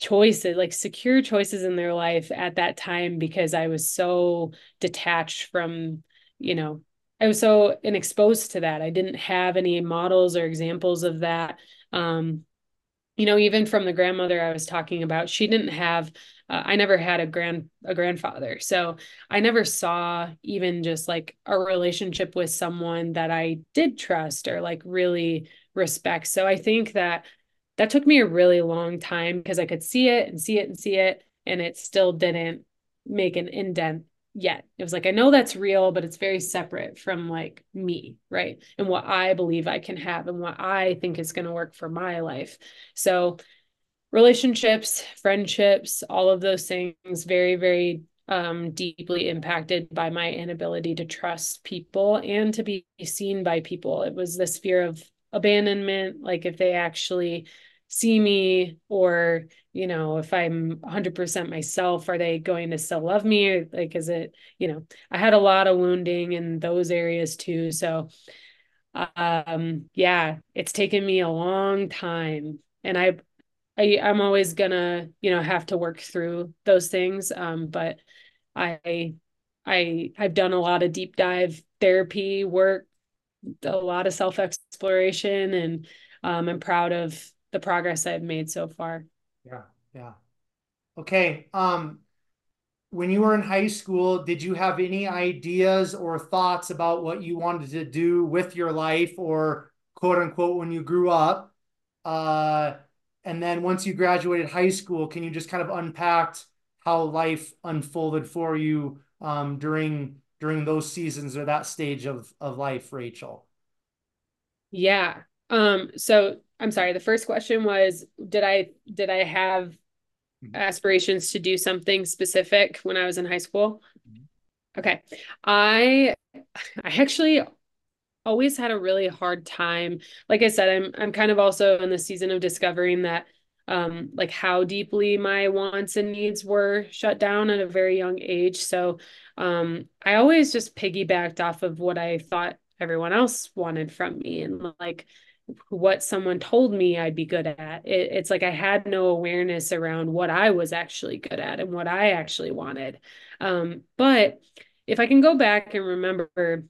S2: choices, like secure choices in their life at that time? Because I was so detached from, you know, I was so inexposed to that. I didn't have any models or examples of that. Um, you know, even from the grandmother I was talking about, she didn't have uh, I never had a grand a grandfather. So I never saw even just like a relationship with someone that I did trust or like really respect. So I think that that took me a really long time because I could see it and see it and see it and it still didn't make an indent yet. It was like I know that's real, but it's very separate from like me, right? And what I believe I can have and what I think is going to work for my life. So relationships, friendships, all of those things very, very um, deeply impacted by my inability to trust people and to be seen by people. It was this fear of abandonment, like if they actually see me or you know if i'm 100% myself are they going to still love me? Like is it you know i had a lot of wounding in those areas too. So um yeah it's taken me a long time. And i I, I'm always gonna, you know, have to work through those things. Um, but I, I, I've done a lot of deep dive therapy work, a lot of self exploration, and um, I'm proud of the progress I've made so far.
S1: Yeah, yeah. Okay. Um, when you were in high school, did you have any ideas or thoughts about what you wanted to do with your life, or quote unquote, when you grew up? Uh, and then once you graduated high school, can you just kind of unpack how life unfolded for you um, during during those seasons or that stage of of life, Rachel?
S2: Yeah. Um, so I'm sorry, the first question was did I did I have mm-hmm. aspirations to do something specific when I was in high school? Mm-hmm. Okay. I I actually always had a really hard time. Like I said, I'm I'm kind of also in the season of discovering that um like how deeply my wants and needs were shut down at a very young age. So um I always just piggybacked off of what I thought everyone else wanted from me and like what someone told me I'd be good at. It, it's like I had no awareness around what I was actually good at and what I actually wanted. Um, but if I can go back and remember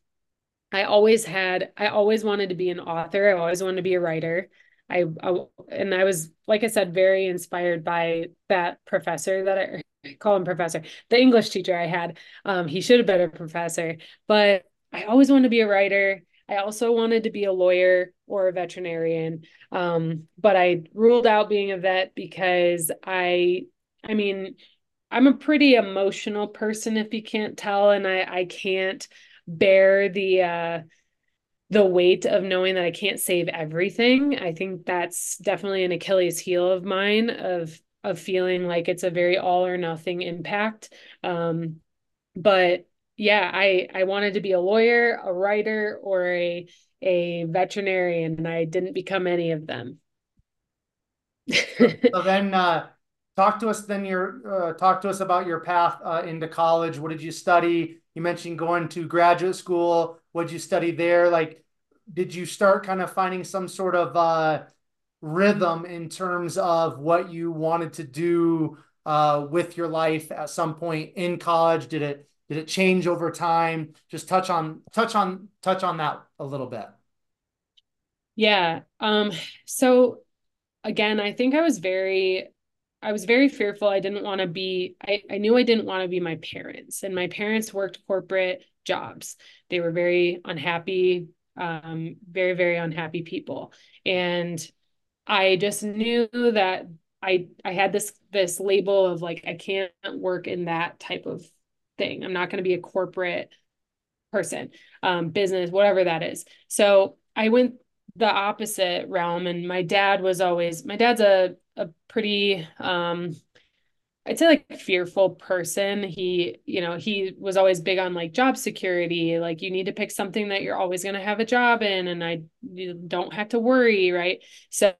S2: I always had, I always wanted to be an author. I always wanted to be a writer. I, I and I was, like I said, very inspired by that professor that I, I call him professor, the English teacher I had. Um, he should have been a professor, but I always wanted to be a writer. I also wanted to be a lawyer or a veterinarian. Um, but I ruled out being a vet because I, I mean, I'm a pretty emotional person, if you can't tell, and I, I can't bear the uh the weight of knowing that I can't save everything. I think that's definitely an Achilles heel of mine of of feeling like it's a very all or nothing impact. Um, but yeah, I I wanted to be a lawyer, a writer, or a a veterinarian, and I didn't become any of them.
S1: so then, uh, talk to us. Then your uh, talk to us about your path uh, into college. What did you study? You mentioned going to graduate school. What did you study there? Like, did you start kind of finding some sort of uh, rhythm in terms of what you wanted to do uh, with your life at some point in college? Did it Did it change over time? Just touch on touch on touch on that a little bit.
S2: Yeah. Um, so again, I think I was very I was very fearful. I didn't want to be I, I knew I didn't want to be my parents. And my parents worked corporate jobs. They were very unhappy, um, very, very unhappy people. And I just knew that I I had this this label of like I can't work in that type of thing. I'm not going to be a corporate person, um, business, whatever that is. So I went the opposite realm, and my dad was always my dad's a a pretty um I'd say like fearful person. He, you know, he was always big on like job security. Like you need to pick something that you're always going to have a job in and I don't have to worry, right? So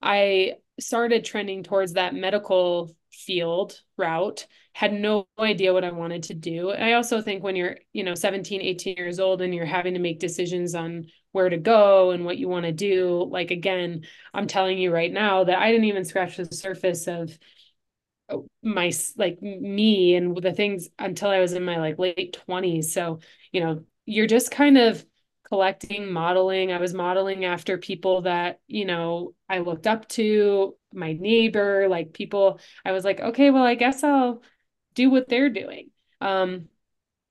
S2: I started trending towards that medical field route had no idea what i wanted to do i also think when you're you know 17 18 years old and you're having to make decisions on where to go and what you want to do like again i'm telling you right now that i didn't even scratch the surface of oh, my like me and the things until I was in my like late 20s. So, you know, you're just kind of collecting, modeling. I was modeling after people that, you know, I looked up to, my neighbor, like people I was like, okay, well, I guess I'll do what they're doing. Um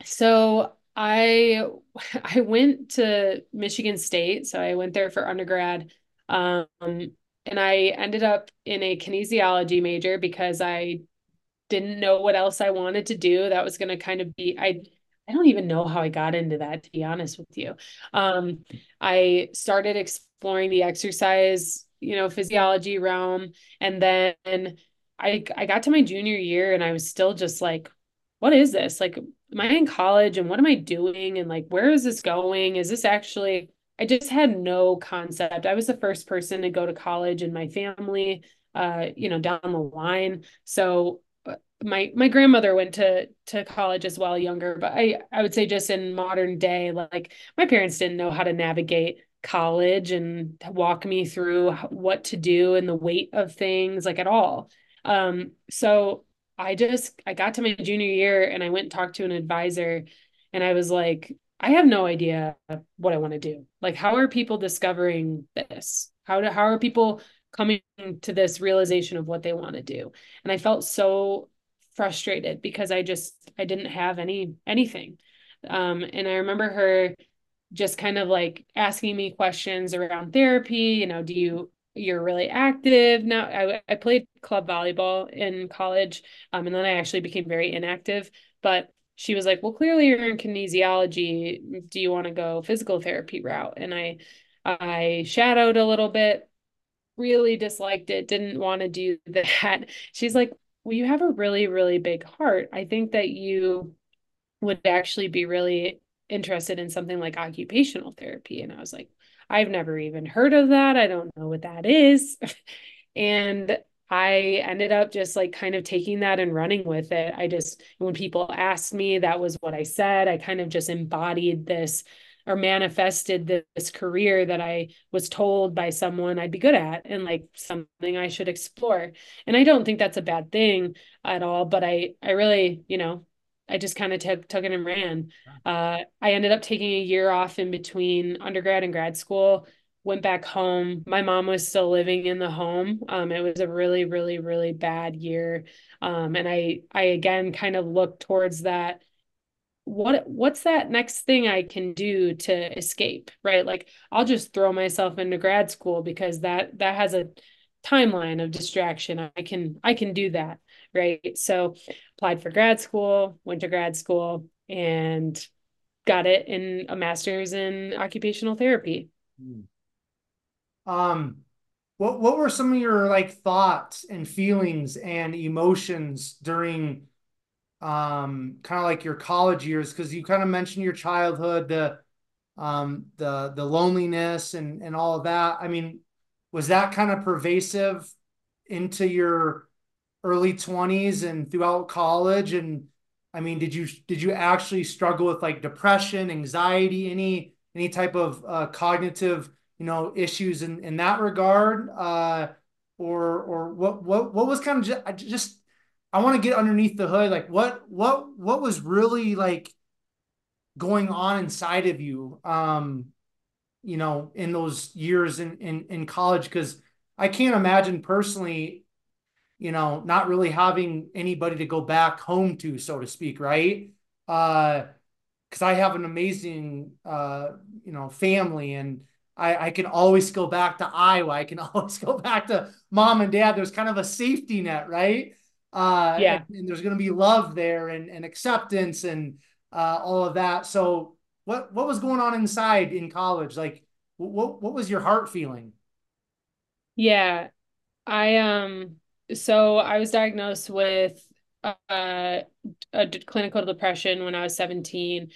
S2: so I I went to Michigan State, so I went there for undergrad. Um and I ended up in a kinesiology major because I didn't know what else I wanted to do. That was going to kind of be I I don't even know how I got into that to be honest with you. Um, I started exploring the exercise, you know, physiology realm and then I I got to my junior year and I was still just like what is this? Like am I in college and what am I doing and like where is this going? Is this actually I just had no concept. I was the first person to go to college in my family, uh, you know, down the line. So my my grandmother went to to college as well, younger, but I I would say just in modern day, like my parents didn't know how to navigate college and walk me through what to do and the weight of things like at all. Um, so I just I got to my junior year and I went and talked to an advisor and I was like, I have no idea what I want to do. Like, how are people discovering this? How do, how are people coming to this realization of what they want to do? And I felt so frustrated because I just I didn't have any anything. Um, and I remember her just kind of like asking me questions around therapy. You know, do you you're really active now? I I played club volleyball in college, um, and then I actually became very inactive. But she was like, well, clearly you're in kinesiology. Do you want to go physical therapy route? And I, I shadowed a little bit, really disliked it, didn't want to do that. She's like, well, you have a really, really big heart. I think that you would actually be really interested in something like occupational therapy. And I was like, I've never even heard of that. I don't know what that is. and I ended up just like kind of taking that and running with it. I just, when people asked me, that was what I said. I kind of just embodied this or manifested this career that I was told by someone I'd be good at and like something I should explore. And I don't think that's a bad thing at all, but I I really, you know, I just kind of took took it and ran. Uh, I ended up taking a year off in between undergrad and grad school went back home. My mom was still living in the home. Um, it was a really, really, really bad year. Um, and I, I again kind of looked towards that. What, what's that next thing I can do to escape? Right. Like I'll just throw myself into grad school because that, that has a timeline of distraction. I can, I can do that. Right. So applied for grad school, went to grad school and got it in a master's in occupational therapy. Mm.
S1: Um, what what were some of your like thoughts and feelings and emotions during um kind of like your college years? Because you kind of mentioned your childhood, the um the the loneliness and and all of that. I mean, was that kind of pervasive into your early 20s and throughout college and I mean, did you did you actually struggle with like depression, anxiety, any any type of uh, cognitive you know issues in in that regard uh or or what what what was kind of just, just I want to get underneath the hood. Like what what what was really like going on inside of you um you know in those years in in, in college because I can't imagine personally you know not really having anybody to go back home to so to speak right uh because I have an amazing uh you know family and I, I can always go back to Iowa. I can always go back to mom and dad. There's kind of a safety net, right? Uh,
S2: yeah.
S1: and, and there's going to be love there and, and acceptance and uh, all of that. So what what was going on inside in college? Like what what was your heart feeling?
S2: Yeah. I um so I was diagnosed with uh, a clinical depression when I was 17.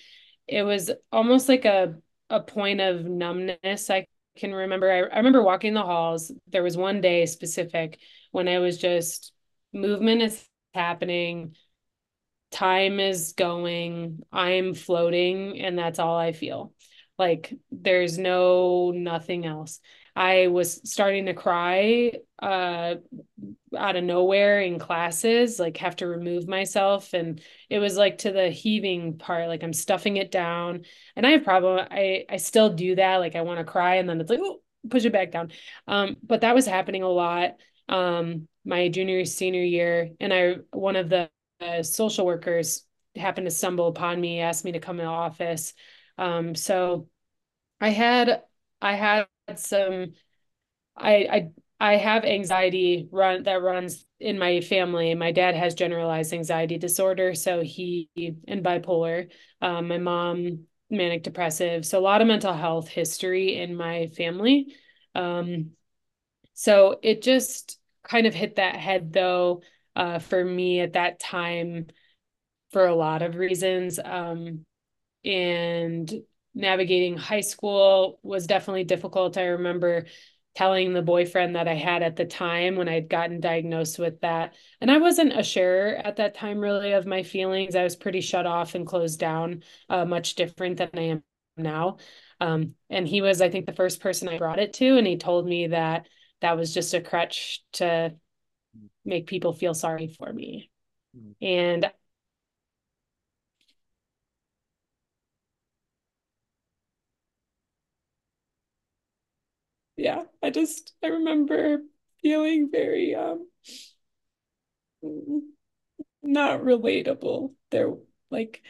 S2: It was almost like a a point of numbness. I can remember I, I remember walking the halls. There was one day specific when I was just movement is happening time is going, I'm floating, and that's all I feel. Like there's no nothing else. I was starting to cry uh, out of nowhere in classes, like have to remove myself. And it was like to the heaving part, like I'm stuffing it down. And I have problem. I, I still do that. Like I want to cry and then it's like, oh, push it back down. Um, but that was happening a lot um, my junior, senior year. And I, one of the uh, social workers happened to stumble upon me, asked me to come in the office. Um, so I had I had some I I I have anxiety run that runs in my family. My dad has generalized anxiety disorder, so he and bipolar. Um, my mom manic depressive, so a lot of mental health history in my family. Um, so it just kind of hit that head though uh, for me at that time for a lot of reasons. Um, and navigating high school was definitely difficult. I remember telling the boyfriend that I had at the time when I'd gotten diagnosed with that. And I wasn't a sharer at that time, really, of my feelings. I was pretty shut off and closed down, uh, much different than I am now. Um, and he was, I think, the first person I brought it to. And he told me that that was just a crutch to make people feel sorry for me. Mm. And yeah, I just I remember feeling very um not relatable. There like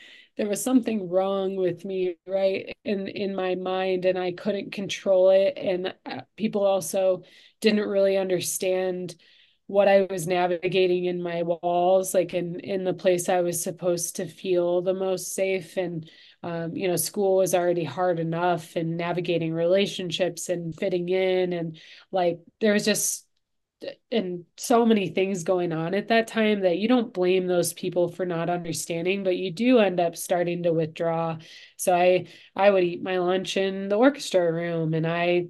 S2: there was something wrong with me right in in my mind and I couldn't control it and uh, people also didn't really understand what I was navigating in my walls, like in in the place I was supposed to feel the most safe. And um, you know, school was already hard enough, and navigating relationships and fitting in, and like there was just and so many things going on at that time that you don't blame those people for not understanding but you do end up starting to withdraw so i i would eat my lunch in the orchestra room and i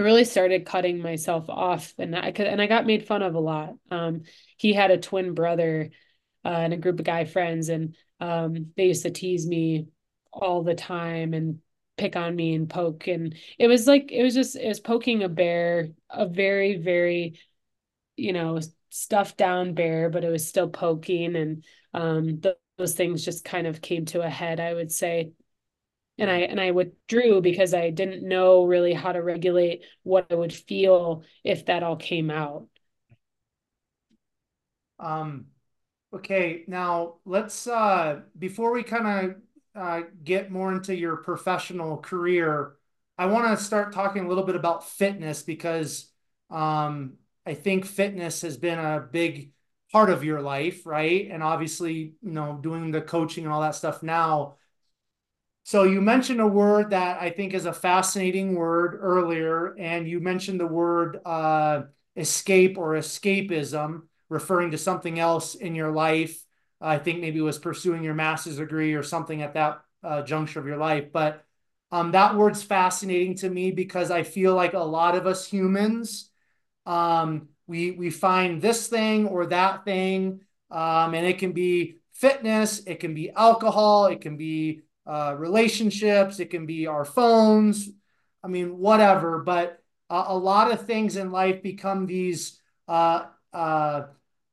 S2: really started cutting myself off and I could and I got made fun of a lot. Um, he had a twin brother uh, and a group of guy friends and um, they used to tease me all the time and pick on me and poke and it was like it was just it was poking a bear a very very you know stuffed down bear but it was still poking and um, th- those things just kind of came to a head I would say and I and I withdrew because I didn't know really how to regulate what I would feel if that all came out.
S1: Um okay, now let's uh before we kind of uh get more into your professional career, I want to start talking a little bit about fitness because um I think fitness has been a big part of your life, right? And obviously, you know, doing the coaching and all that stuff now so you mentioned a word that I think is a fascinating word earlier, and you mentioned the word uh, escape or escapism, referring to something else in your life. I think maybe was pursuing your master's degree or something at that uh, juncture of your life. But um, that word's fascinating to me because I feel like a lot of us humans, um, we we find this thing or that thing, um, and it can be fitness, it can be alcohol, it can be uh, relationships, it can be our phones. I mean, whatever. But uh, a lot of things in life become these uh, uh,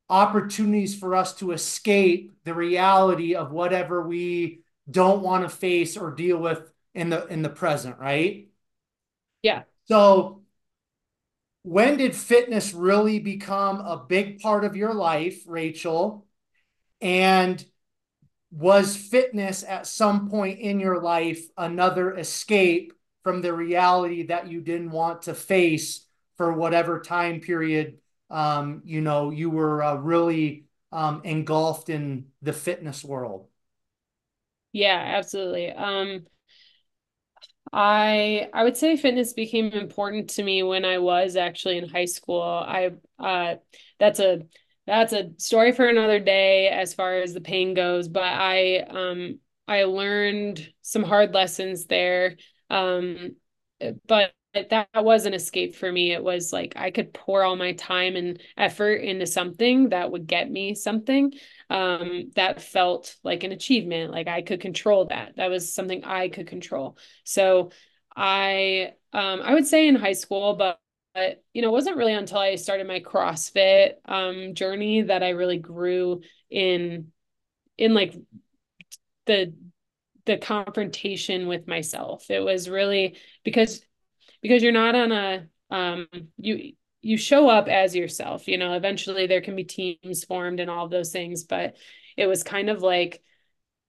S1: opportunities for us to escape the reality of whatever we don't want to face or deal with in the in the present, right?
S2: Yeah.
S1: So when did fitness really become a big part of your life, Rachel? And was fitness at some point in your life another escape from the reality that you didn't want to face for whatever time period um, you know you were uh, really um, engulfed in the fitness world
S2: yeah absolutely um, I I would say fitness became important to me when I was actually in high school. I uh that's a that's a story for another day as far as the pain goes, but I um I learned some hard lessons there. Um but that was an escape for me. It was like I could pour all my time and effort into something that would get me something um, that felt like an achievement. Like I could control that. That was something I could control. So I um, I would say in high school, but but you know, it wasn't really until I started my CrossFit um, journey that I really grew in in like the the confrontation with myself. It was really because because you're not on a um you you show up as yourself you know eventually there can be teams formed and all of those things but it was kind of like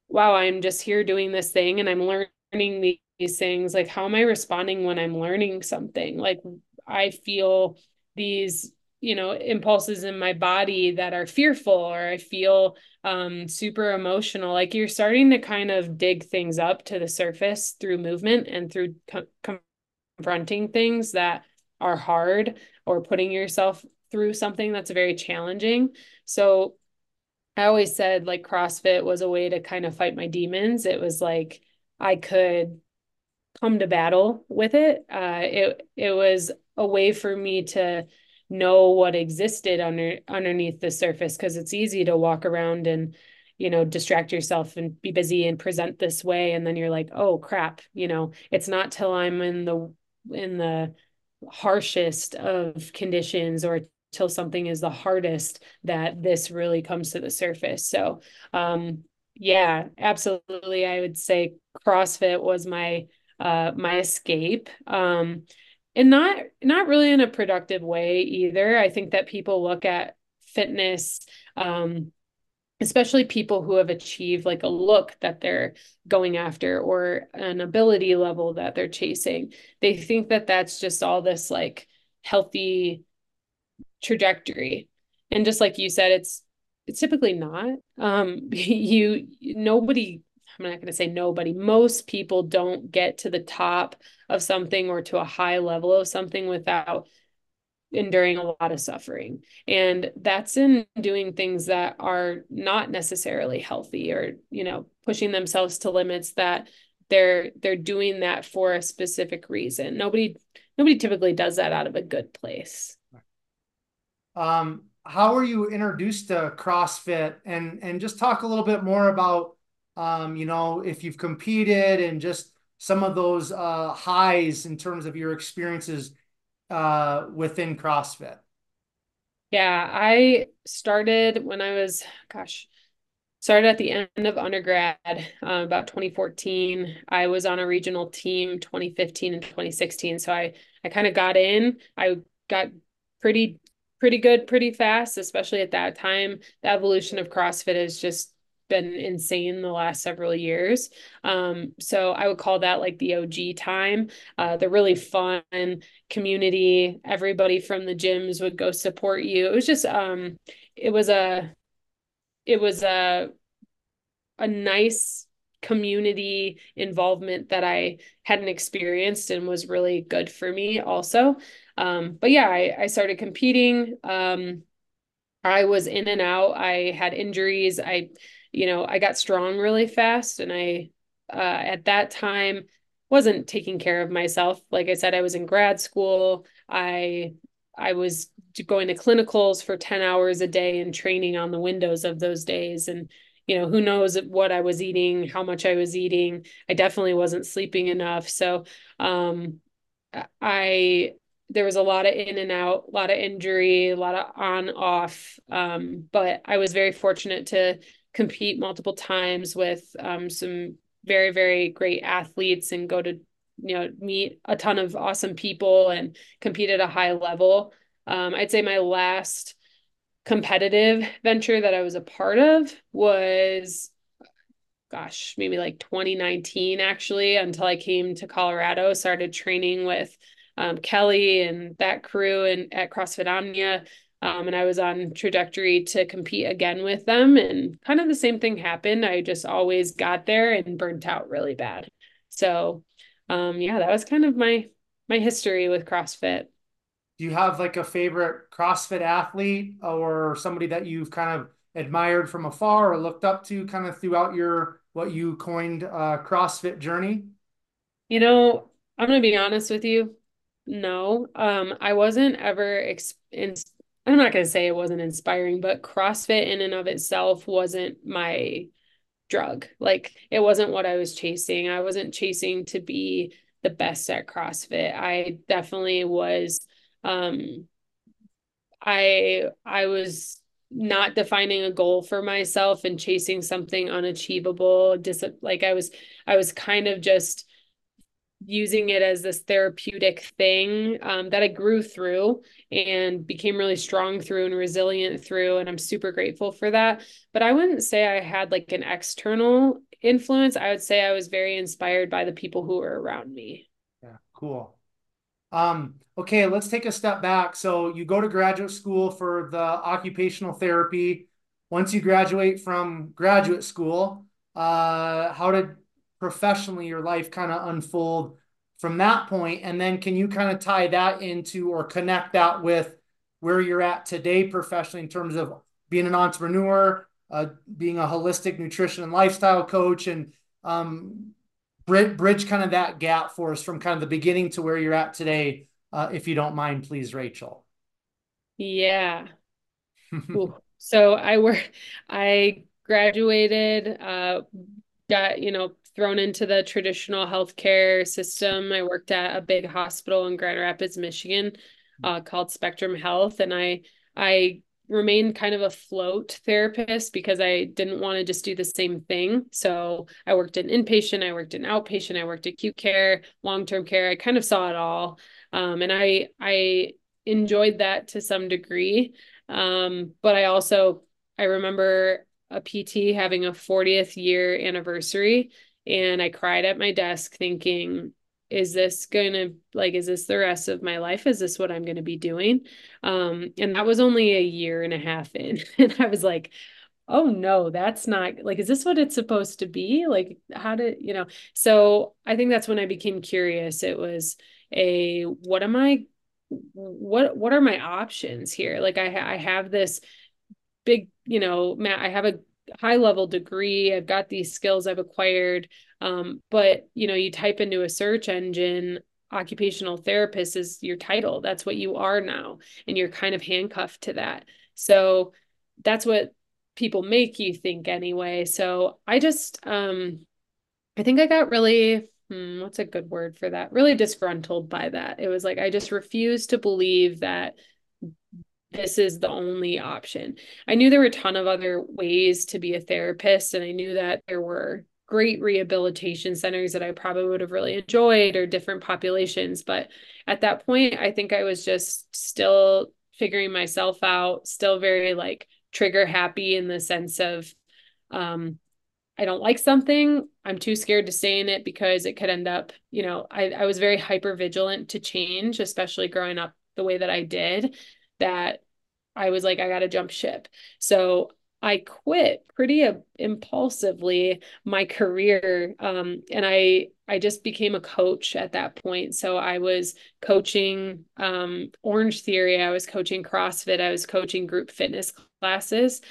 S2: wow i'm just here doing this thing and i'm learning these things. Like how am i responding when i'm learning something? Like i feel these you know impulses in my body that are fearful or i feel um, super emotional. Like you're starting to kind of dig things up to the surface through movement and through confronting things that are hard or putting yourself through something that's very challenging. So I always said like CrossFit was a way to kind of fight my demons. It was like I could come to battle with it. Uh, it it was a way for me to know what existed under underneath the surface because it's easy to walk around and you know distract yourself and be busy and present this way and then you're like oh crap you know it's not till i'm in the in the harshest of conditions or till something is the hardest that this really comes to the surface. So, um, yeah, absolutely. I would say CrossFit was my uh, my escape. Um, and not not really in a productive way either. I think that people look at fitness um, especially people who have achieved like a look that they're going after or an ability level that they're chasing they think that that's just all this like healthy trajectory. And just like you said it's it's typically not. Um you nobody i'm not going to say nobody most people don't get to the top of something or to a high level of something without enduring a lot of suffering. And that's in doing things that are not necessarily healthy or, you know, pushing themselves to limits that they're they're doing that for a specific reason. Nobody nobody typically does that out of a good place.
S1: Um how were you introduced to CrossFit and and just talk a little bit more about um you know if you've competed and just some of those uh highs in terms of your experiences uh, within CrossFit?
S2: Yeah, I started when I was, gosh, started at the end of undergrad, uh, about 2014. I was on a regional team 2015 and 2016. So I, I kind of got in. I got pretty, pretty good pretty fast, especially at that time. The evolution of CrossFit is just been insane the last several years. Um, so I would call that like the OG time. Uh, the really fun community. Everybody from the gyms would go support you. It was just um, it was a it was a a nice community involvement that I hadn't experienced and was really good for me also. Um, but yeah, I, I started competing. Um, I was in and out. I had injuries. I you know, I got strong really fast and I uh, at that time wasn't taking care of myself. Like I said, I was in grad school. I I was going to clinicals for 10 hours a day and training on the windows of those days and you know who knows what i was eating how much i was eating i definitely wasn't sleeping enough so um i there was a lot of in and out, a lot of injury, a lot of on off. Um, but I was very fortunate to compete multiple times with um, some very, very great athletes and go to, you know, meet a ton of awesome people and compete at a high level. Um, I'd say my last competitive venture that I was a part of was gosh, maybe like 2019 actually, until I came to Colorado, started training with um, Kelly and that crew and at CrossFit Omnia. Um, and I was on trajectory to compete again with them. And kind of the same thing happened. I just always got there and burnt out really bad. So um, yeah, that was kind of my my history with CrossFit.
S1: Do you have like a favorite CrossFit athlete or somebody that you've kind of admired from afar or looked up to kind of throughout your what you coined uh, CrossFit journey?
S2: You know, I'm going to be honest with you. No, um, I wasn't ever. Ex- in, I'm not going to say it wasn't inspiring, but CrossFit in and of itself wasn't my drug. Like it wasn't what I was chasing. I wasn't chasing to be the best at CrossFit. I definitely was. Um, I I was not defining a goal for myself and chasing something unachievable dis- like i was i was kind of just using it as this therapeutic thing um, that i grew through and became really strong through and resilient through and i'm super grateful for that but i wouldn't say i had like an external influence i would say i was very inspired by the people who were around me
S1: yeah cool um, okay, let's take a step back. So you go to graduate school for the occupational therapy. Once you graduate from graduate school, uh, how did professionally your life kind of unfold from that? And then can you kind of tie that into or connect that with where you're at today professionally in terms of being an entrepreneur, uh, being a holistic nutrition and lifestyle coach, and um, bridge, bridge kind of that gap for us from kind of the beginning to where you're at today, uh, if you don't mind, please, Rachel.
S2: Yeah. so I work, I graduated, uh, got, you know, thrown into the traditional healthcare system. I worked at a big hospital in Grand Rapids, Michigan, uh, called Spectrum Health. And I, I remained kind of a float therapist because I didn't want to just do the same thing. So I worked in inpatient, I worked in outpatient, I worked acute care, long-term care. I kind of saw it all. Um, and I I enjoyed that to some degree. Um, but I also I remember a PT having a 40th year anniversary and I cried at my desk thinking is this going to like is this the rest of my life? Is this what i'm going to be doing? Um and that was only a year and a half in. And i was like oh no that's not like is this what it's supposed to be? Like how did you know? So i think that's when i became curious. It was a what am i what what are my options here? Like i i have this big you know matt i have a high level degree i've got these skills i've acquired um, but you know, you type into a search engine, occupational therapist is your title. That's what you are now. And you're kind of handcuffed to that. So that's what people make you think anyway. So I just um I think I got really hmm, what's a good word for that? Really disgruntled by that. It was like I just refused to believe that this is the only option. I knew there were a ton of other ways to be a therapist, and I knew that there were great rehabilitation centers that I probably would have really enjoyed or different populations. But at that point, I think I was just still figuring myself out, still very like trigger happy in the sense of um, I don't like something, I'm too scared to stay in it because it could end up, you know, I, I was very hyper vigilant to change, especially growing up the way that I did, that I was like, I got to jump ship. So I quit pretty uh, impulsively my career um, and I I just became a coach at that point. So I was coaching um, Orangetheory, I was coaching CrossFit, I was coaching group fitness classes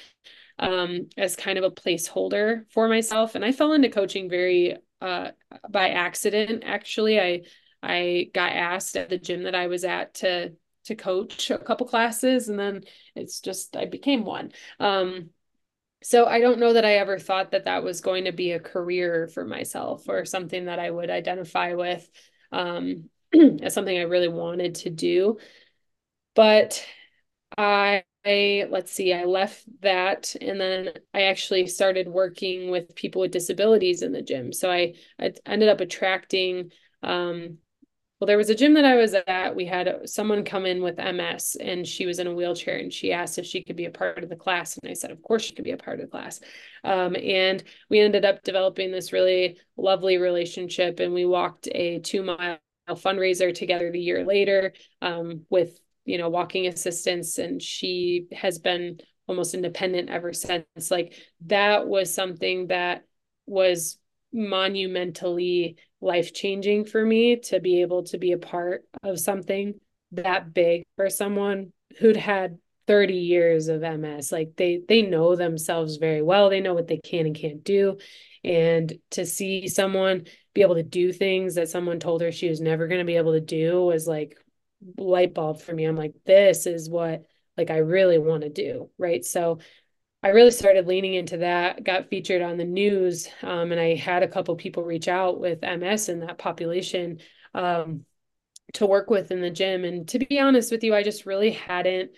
S2: um, as kind of a placeholder for myself. And I fell into coaching very uh, by accident. Actually, I I got asked at the gym that I was at to to coach a couple classes and then it's just I became one. Um, so I don't know that I ever thought that that was going to be a career for myself or something that I would identify with. Um, as something I really wanted to do. But I, let's see, I left that and then I actually started working with people with disabilities in the gym. So I, I ended up attracting um, well, there was a gym that I was at. We had someone come in with MS and she was in a wheelchair and she asked if she could be a part of the class. And I said, of course she could be a part of the class. Um, and we ended up developing this really lovely relationship and we walked a two mile fundraiser together the year later um, with, you know, walking assistance. And she has been almost independent ever since. Like that was something that was monumentally life changing for me to be able to be a part of something that big for someone who'd had 30 years of MS like they they know themselves very well. They know what they can and can't do. And to see someone be able to do things that someone told her she was never going to be able to do was like light bulb for me. I'm like this is what like I really want to do right? So I really started leaning into that, got featured on the news, um, and I had a couple people reach out with MS in that population um, to work with in the gym. And to be honest with you, I just really hadn't,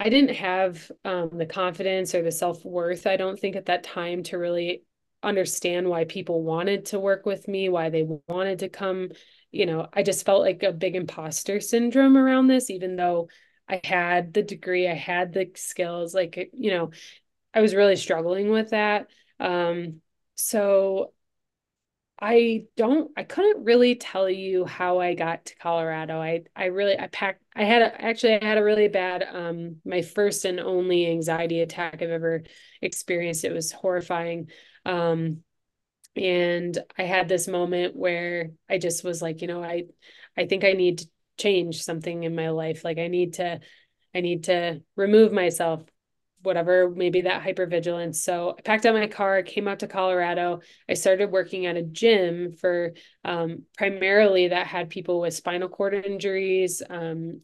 S2: I didn't have um, the confidence or the self worth, I don't think, at that time to really understand why people wanted to work with me, why they wanted to come. You know, I just felt like a big imposter syndrome around this, even though I had the degree, I had the skills, like, you know, I was really struggling with that. Um, so I don't, I couldn't really tell you how I got to Colorado. I, I really, I packed, I had a, actually, I had a really bad, um, my first and only anxiety attack I've ever experienced. It was horrifying. Um, and I had this moment where I just was like, you know, I, I think I need to change something in my life. Like i need to i need to remove myself whatever maybe that hypervigilance. So i packed up my car came out to colorado. I started working at a gym for um, primarily that had people with spinal cord injuries um,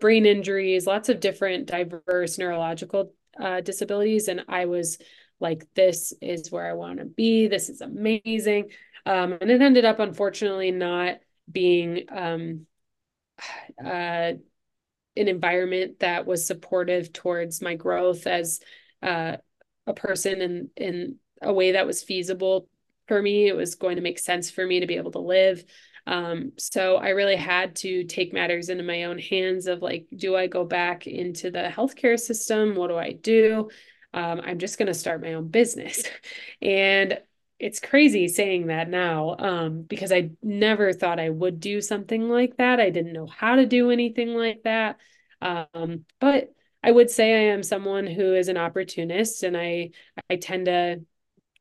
S2: brain injuries lots of different diverse neurological uh, disabilities. And i was like this is where i want to be. This is amazing. Um, and it ended up unfortunately not being um, uh, an environment that was supportive towards my growth as uh, a person in in a way that was feasible for me. It was going to make sense for me to be able to live. Um, so I really had to take matters into my own hands of like, do I go back into the healthcare system? What do I do? Um, I'm just going to start my own business. and it's crazy saying that now um, because I never thought I would do something like that. I didn't know how to do anything like that. Um, but I would say I am someone who is an opportunist and I I tend to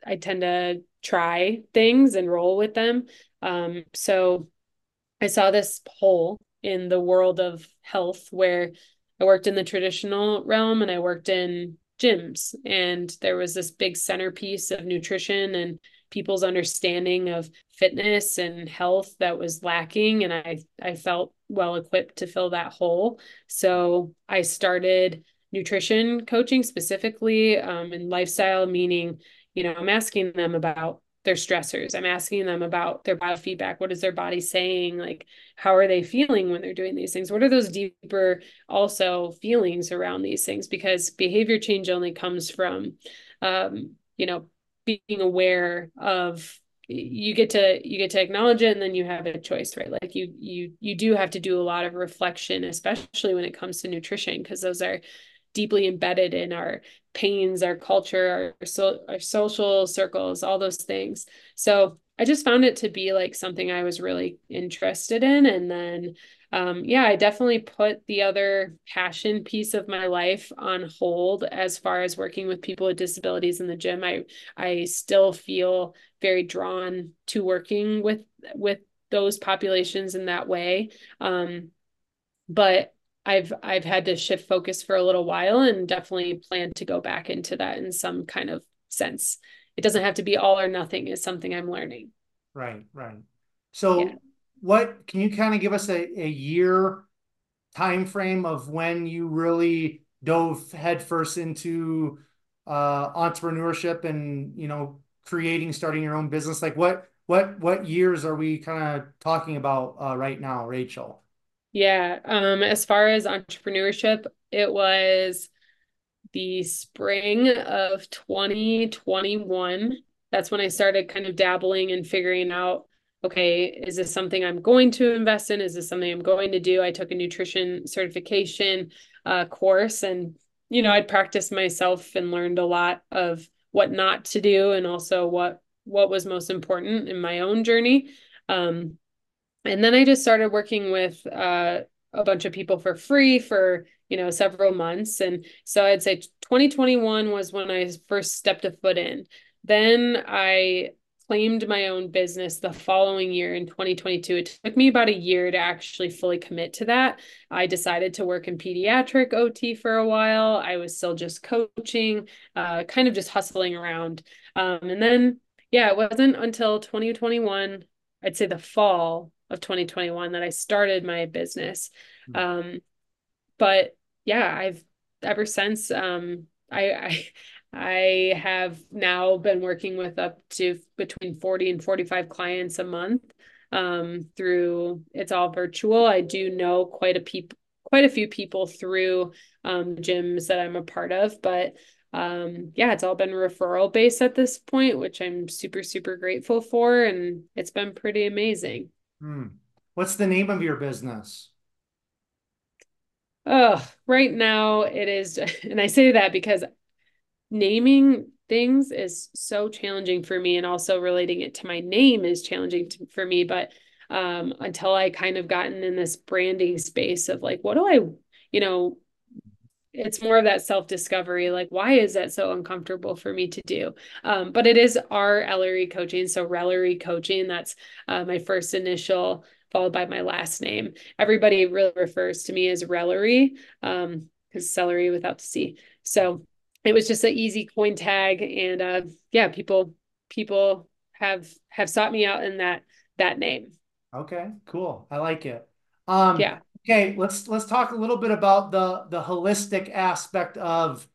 S2: I tend to try things and roll with them. Um, so I saw this hole in the world of health where I worked in the traditional realm and I worked in gyms and there was this big centerpiece of nutrition and people's understanding of fitness and health that was lacking and i i felt well equipped to fill that hole. So i started nutrition coaching specifically um, and lifestyle meaning you know i'm asking them about their stressors. I'm asking them about their biofeedback. What is their body saying? Like, how are they feeling when they're doing these things? What are those deeper also feelings around these things? Because behavior change only comes from, um, you know, being aware of you get to you get to acknowledge it and then you have a choice right like you you you do have to do a lot of reflection especially when it comes to nutrition because those are deeply embedded in our pains, our culture, our, so, our social circles, all those things. So I just found it to be like something I was really interested in. And then, um, yeah, I definitely put the other passion piece of my life on hold as far as working with people with disabilities in the gym. I I still feel very drawn to working with with those populations in that way. Um, but I've I've had to shift focus for a little while and definitely plan to go back into that in some kind of sense. It doesn't have to be all or nothing is something I'm learning.
S1: Right, right. So yeah. what can you kind of give us a, a year time frame of when you really dove headfirst into uh entrepreneurship and you know creating starting your own business like what what what years are we kind of talking about uh, right now, Rachel?
S2: Yeah, um, as far as entrepreneurship, it was the spring of 2021. That's when I started kind of dabbling and figuring out, okay, is this something I'm going to invest in? Is this something I'm going to do? I took a nutrition certification uh, course and, you know, I'd practiced myself and learned a lot of what not to do and also what what was most important in my own journey. Um, and then I just started working with uh, a bunch of people for free for you know several months. And so i'd say 2021 was when i first stepped a foot in. Then i claimed my own business the following year in 2022 it took me about a year to actually fully commit to that. I decided to work in pediatric ot for a while. I was still just coaching uh, kind of just hustling around. Um, and then yeah it wasn't until 2021 i'd say the fall of 2021 that I started my business. Hmm. Um, but yeah, I've ever since um, I, I I have now been working with up to between 40 and 45 clients a month um, through it's all virtual. I do know quite a people quite a few people through um, gyms that I'm a part of, but um, yeah, it's all been referral based at this point, which I'm super, super grateful for. And it's been pretty amazing.
S1: Hmm. What's the name of your business?
S2: Oh, right now it is, and I say that because naming things is so challenging for me, and also relating it to my name is challenging to, for me. But um, until I kind of gotten in this branding space of like, what do I, you know, it's more of that self discovery like why is that so uncomfortable for me to do? Um, but it is R Elery coaching so Relery coaching that's uh, my first initial followed by my last name. Everybody really refers to me as Relery um because celery without the c. So it was just an easy coin tag and uh yeah people people have have sought me out in that that name.
S1: Okay cool. I like it. Um yeah Okay, let's let's talk a little bit about the the holistic aspect of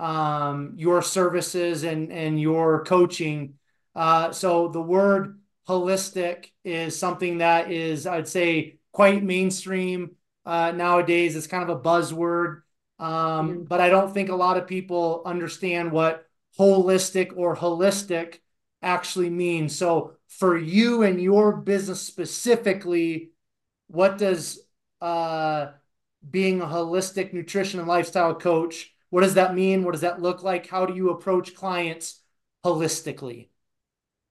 S1: um, your services and and your coaching. Uh, so the word holistic is something that is, I'd say, quite mainstream uh, nowadays. It's kind of a buzzword, um, mm-hmm. but I don't think a lot of people understand what holistic or holistic actually means. So for you and your business specifically, what does uh, being a holistic nutrition and lifestyle coach. What does that mean? What does that look like? How do you approach clients holistically?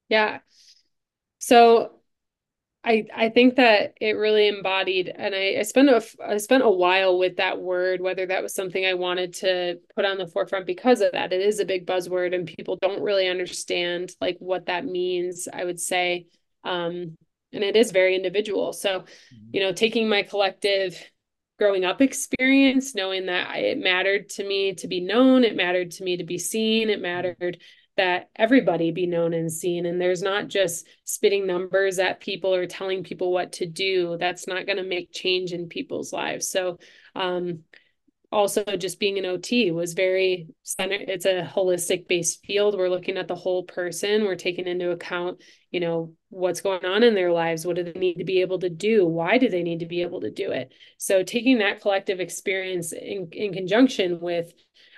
S2: Yeah. So I I think that it really embodied, and I, I spent a I spent a while with that word, whether that was something I wanted to put on the forefront because of that. It is a big buzzword, and people don't really understand like what that means. I would say, um, and it is very individual. So, mm-hmm. you know, taking my collective growing up experience, knowing that it mattered to me to be known, it mattered to me to be seen, it mattered that everybody be known and seen. And there's not just spitting numbers at people or telling people what to do. That's not going to make change in people's lives. So, um, also just being an OT was very center it's a holistic based field. We're looking at the whole person. We're taking into account you know what's going on in their lives. What do they need to be able to do? Why do they need to be able to do it? So taking that collective experience in, in conjunction with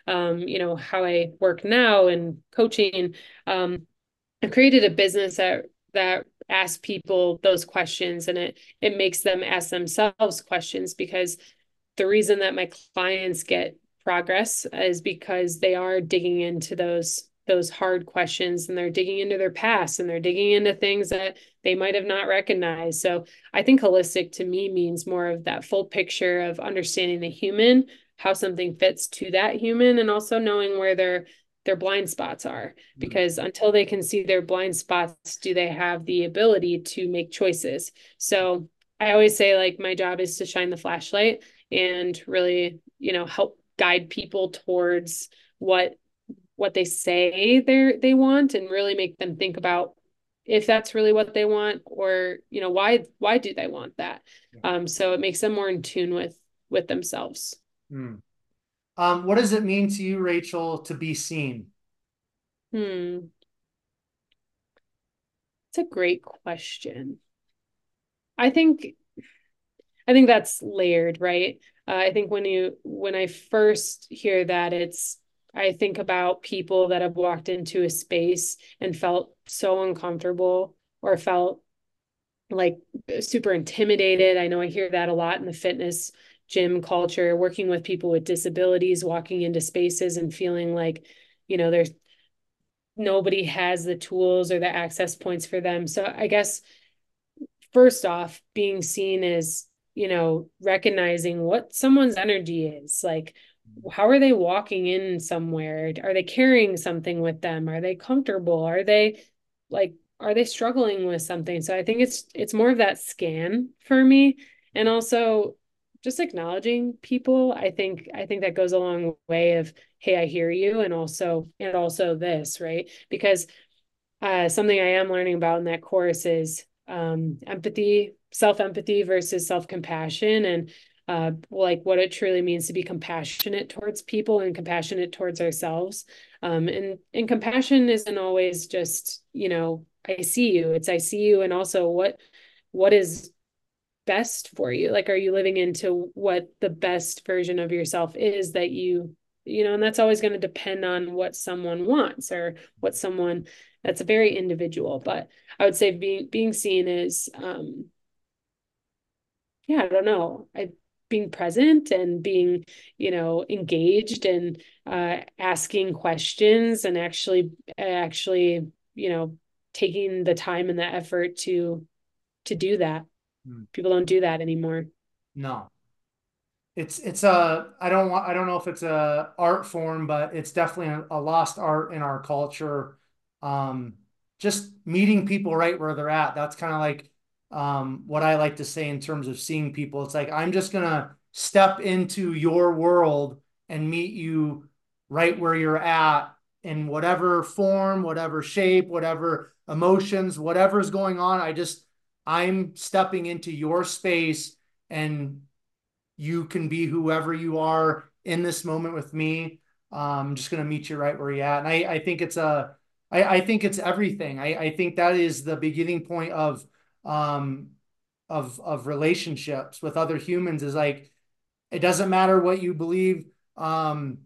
S2: um, you know how I work now and coaching um, I created a business that that asks people those questions and it it makes them ask themselves questions because the reason that my clients get progress is because they are digging into those those hard questions and they're digging into their past and they're digging into things that they might have not recognized. So I think holistic to me means more of that full picture of understanding the human, how something fits to that human, and also knowing where their their blind spots are. Mm-hmm. Because until they can see their blind spots, do they have the ability to make choices? So I always say like my job is to shine the flashlight and really, you know, help guide people towards what what they say they they want and really make them think about if that's really what they want or you know why why do they want that? Um so it makes them more in tune with with themselves.
S1: Hmm. um what does it mean to you rachel to be seen?
S2: Hmm. It's a great question. I think I think that's layered, right? Uh, I think when you when I first hear that, it's I think about people that have walked into a space and felt so uncomfortable or felt like super intimidated. I know I hear that a lot in the fitness gym culture, working with people with disabilities, walking into spaces and feeling like, you know, there's nobody has the tools or the access points for them. So I guess first off, being seen as, you know, recognizing what someone's energy is. Like, how are they walking in somewhere? Are they carrying something with them? Are they comfortable? Are they like are they struggling with something? So I think it's it's more of that scan for me. And also just acknowledging people. I think I think that goes a long way of, hey, I hear you, and also and also this, right? Because uh, something I am learning about in that course is um, empathy, self empathy versus self compassion, and uh, like what it truly means to be compassionate towards people and compassionate towards ourselves. Um, and and compassion isn't always just you know I see you. It's I see you, and also what what is best for you. Like, are you living into what the best version of yourself is that you you know, and that's always going to depend on what someone wants or what someone that's a very individual. But I would say being being seen is um yeah, I don't know. I being present and being you know engaged and uh, asking questions and actually actually you know taking the time and the effort to to do that mm. people don't do that anymore
S1: no it's it's a i don't want i don't know if it's a art form but it's definitely a, lost art in our culture um just meeting people right where they're at that's kind of like um, what I like to say in terms of seeing people. It's like I'm just gonna step into your world and meet you right where you're at in whatever form, whatever shape, whatever emotions, whatever's going on. I just I'm stepping into your space and you can be whoever you are in this moment with me. I'm just gonna meet you right where you're at. And I, I think it's a I, I think it's everything. I, I think that is the beginning point of um, of of relationships with other humans is like it doesn't matter what you believe um,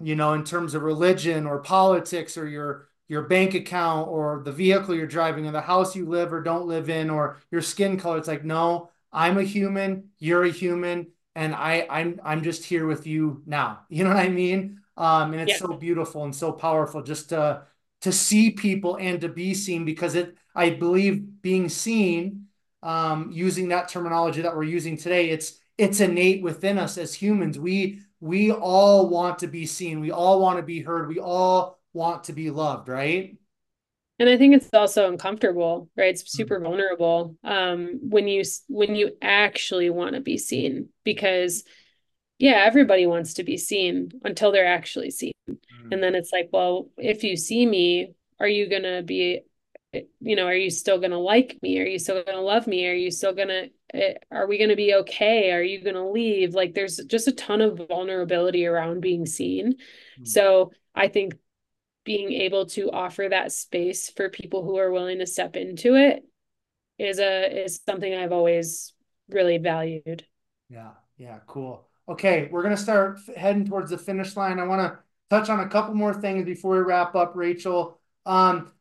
S1: you know in terms of religion or politics or your your bank account or the vehicle you're driving or the house you live or don't live in or your skin color it's like no i'm a human you're a human and i i'm i'm just here with you now. You know what i mean? Um, and it's yeah. so beautiful and so powerful just to to see people and to be seen because it i believe being seen um, using that terminology that we're using today it's it's innate within us as humans. We we all want to be seen. We all want to be heard. We all want to be loved right
S2: and i think it's also uncomfortable right it's super mm-hmm. vulnerable um, when you when you actually want to be seen because yeah, everybody wants to be seen until they're actually seen. Mm-hmm. And then it's like, well, if you see me, are you going to be you know, are you still going to like me? Are you still going to love me? Are you still going to eh, are we going to be okay? Are you going to leave? Like there's just a ton of vulnerability around being seen. Mm-hmm. So, I think being able to offer that space for people who are willing to step into it is a is something I've always really valued.
S1: Yeah. Yeah, cool. Okay, we're going to start heading towards the finish line. I want to touch on a couple more things before we wrap up, Rachel. Um,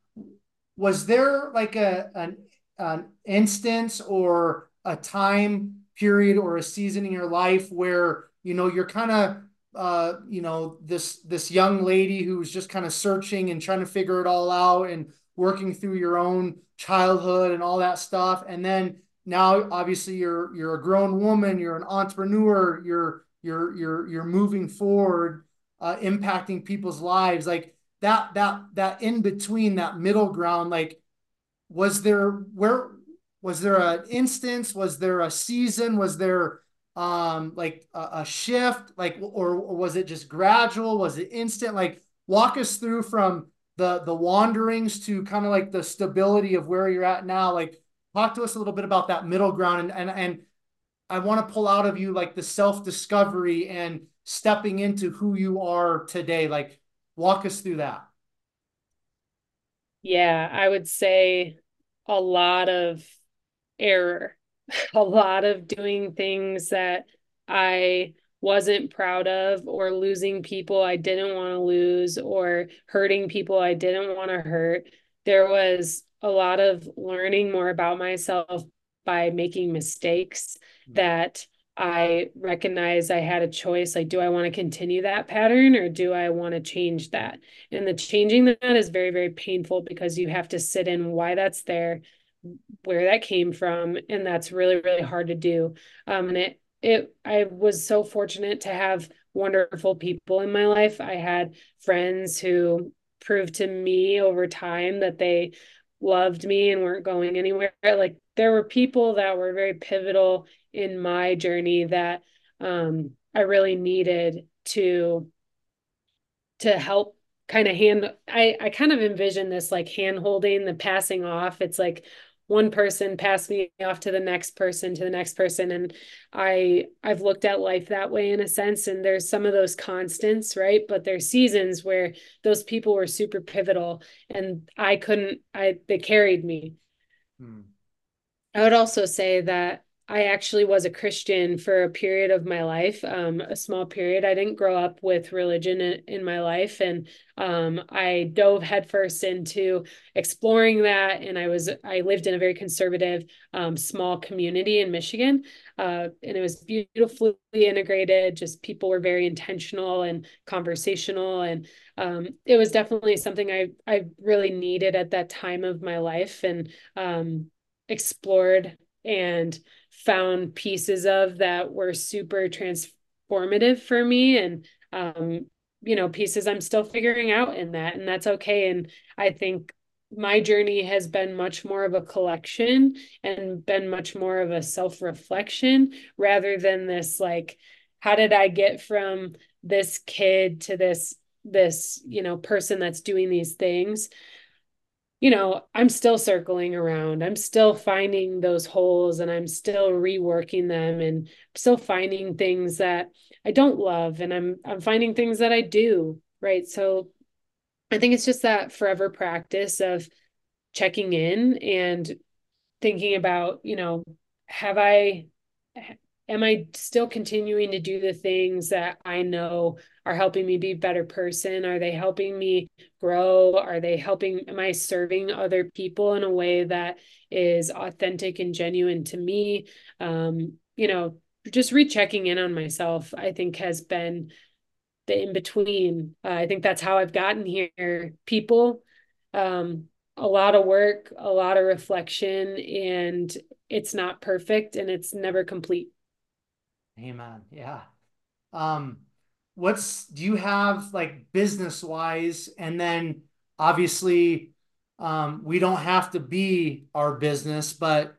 S1: was there like a an, an instance or a time period or a season in your life where you know you're kind of uh, you know this this young lady who's just kind of searching and trying to figure it all out and working through your own childhood and all that stuff, and then now obviously you're you're a grown woman you're an entrepreneur you're you're you're you're moving forward uh, impacting people's lives. Like that that that in between that middle ground like was there where was there an instance? Was there a season? Was there um like a, a shift like or, or was it just gradual was it instant like walk us through from the the wanderings to kind of like the stability of where you're at now like talk to us a little bit about that middle ground and and, and I want to pull out of you like the self discovery and stepping into who you are today. Like, walk us through that.
S2: Yeah, I would say a lot of error, a lot of doing things that I wasn't proud of, or losing people I didn't want to lose, or hurting people I didn't want to hurt. There was a lot of learning more about myself by making mistakes mm-hmm. that I recognize I had a choice. Like, do I want to continue that pattern or do I want to change that? And the changing that is very, very painful because you have to sit in why that's there, where that came from. And that's really, really hard to do. Um, and it, it, I was so fortunate to have wonderful people in my life. I had friends who proved to me over time that they loved me and weren't going anywhere. Like there were people that were very pivotal in my journey that um, I really needed to to help kind of hand I I kind of envision this like hand holding the passing off. It's like one person passed me off to the next person to the next person. And i i've looked at life that way in a sense. And there's some of those constants right? But there's seasons where those people were super pivotal and i couldn't i they carried me. Hmm. i would also say that I actually was a Christian for a period of my life, um, a small period. I didn't grow up with religion in, in my life, and um, I dove headfirst into exploring that. And I was I lived in a very conservative, um, small community in Michigan, uh, and it was beautifully integrated. Just people were very intentional and conversational, and um, it was definitely something I I really needed at that time of my life, and um, explored and found pieces of that were super transformative for me and um, you know pieces i'm still figuring out in that and that's okay. And i think my journey has been much more of a collection and been much more of a self-reflection rather than this like how did i get from this kid to this this you know person that's doing these things you know, I'm still circling around. I'm still finding those holes and I'm still reworking them and still finding things that I don't love and I'm I'm finding things that I do, right? So I think it's just that forever practice of checking in and thinking about, you know, have I am I still continuing to do the things that I know are helping me be a better person? Are they helping me grow? Are they helping? Am I serving other people in a way that is authentic and genuine to me? Um, you know, just rechecking in on myself, I think has been the in between. Uh, I think that's how I've gotten here. People, um, a lot of work, a lot of reflection, and it's not perfect and it's never complete.
S1: Amen. Yeah. Um, what's do you have like business wise, and then obviously, um, we don't have to be our business, but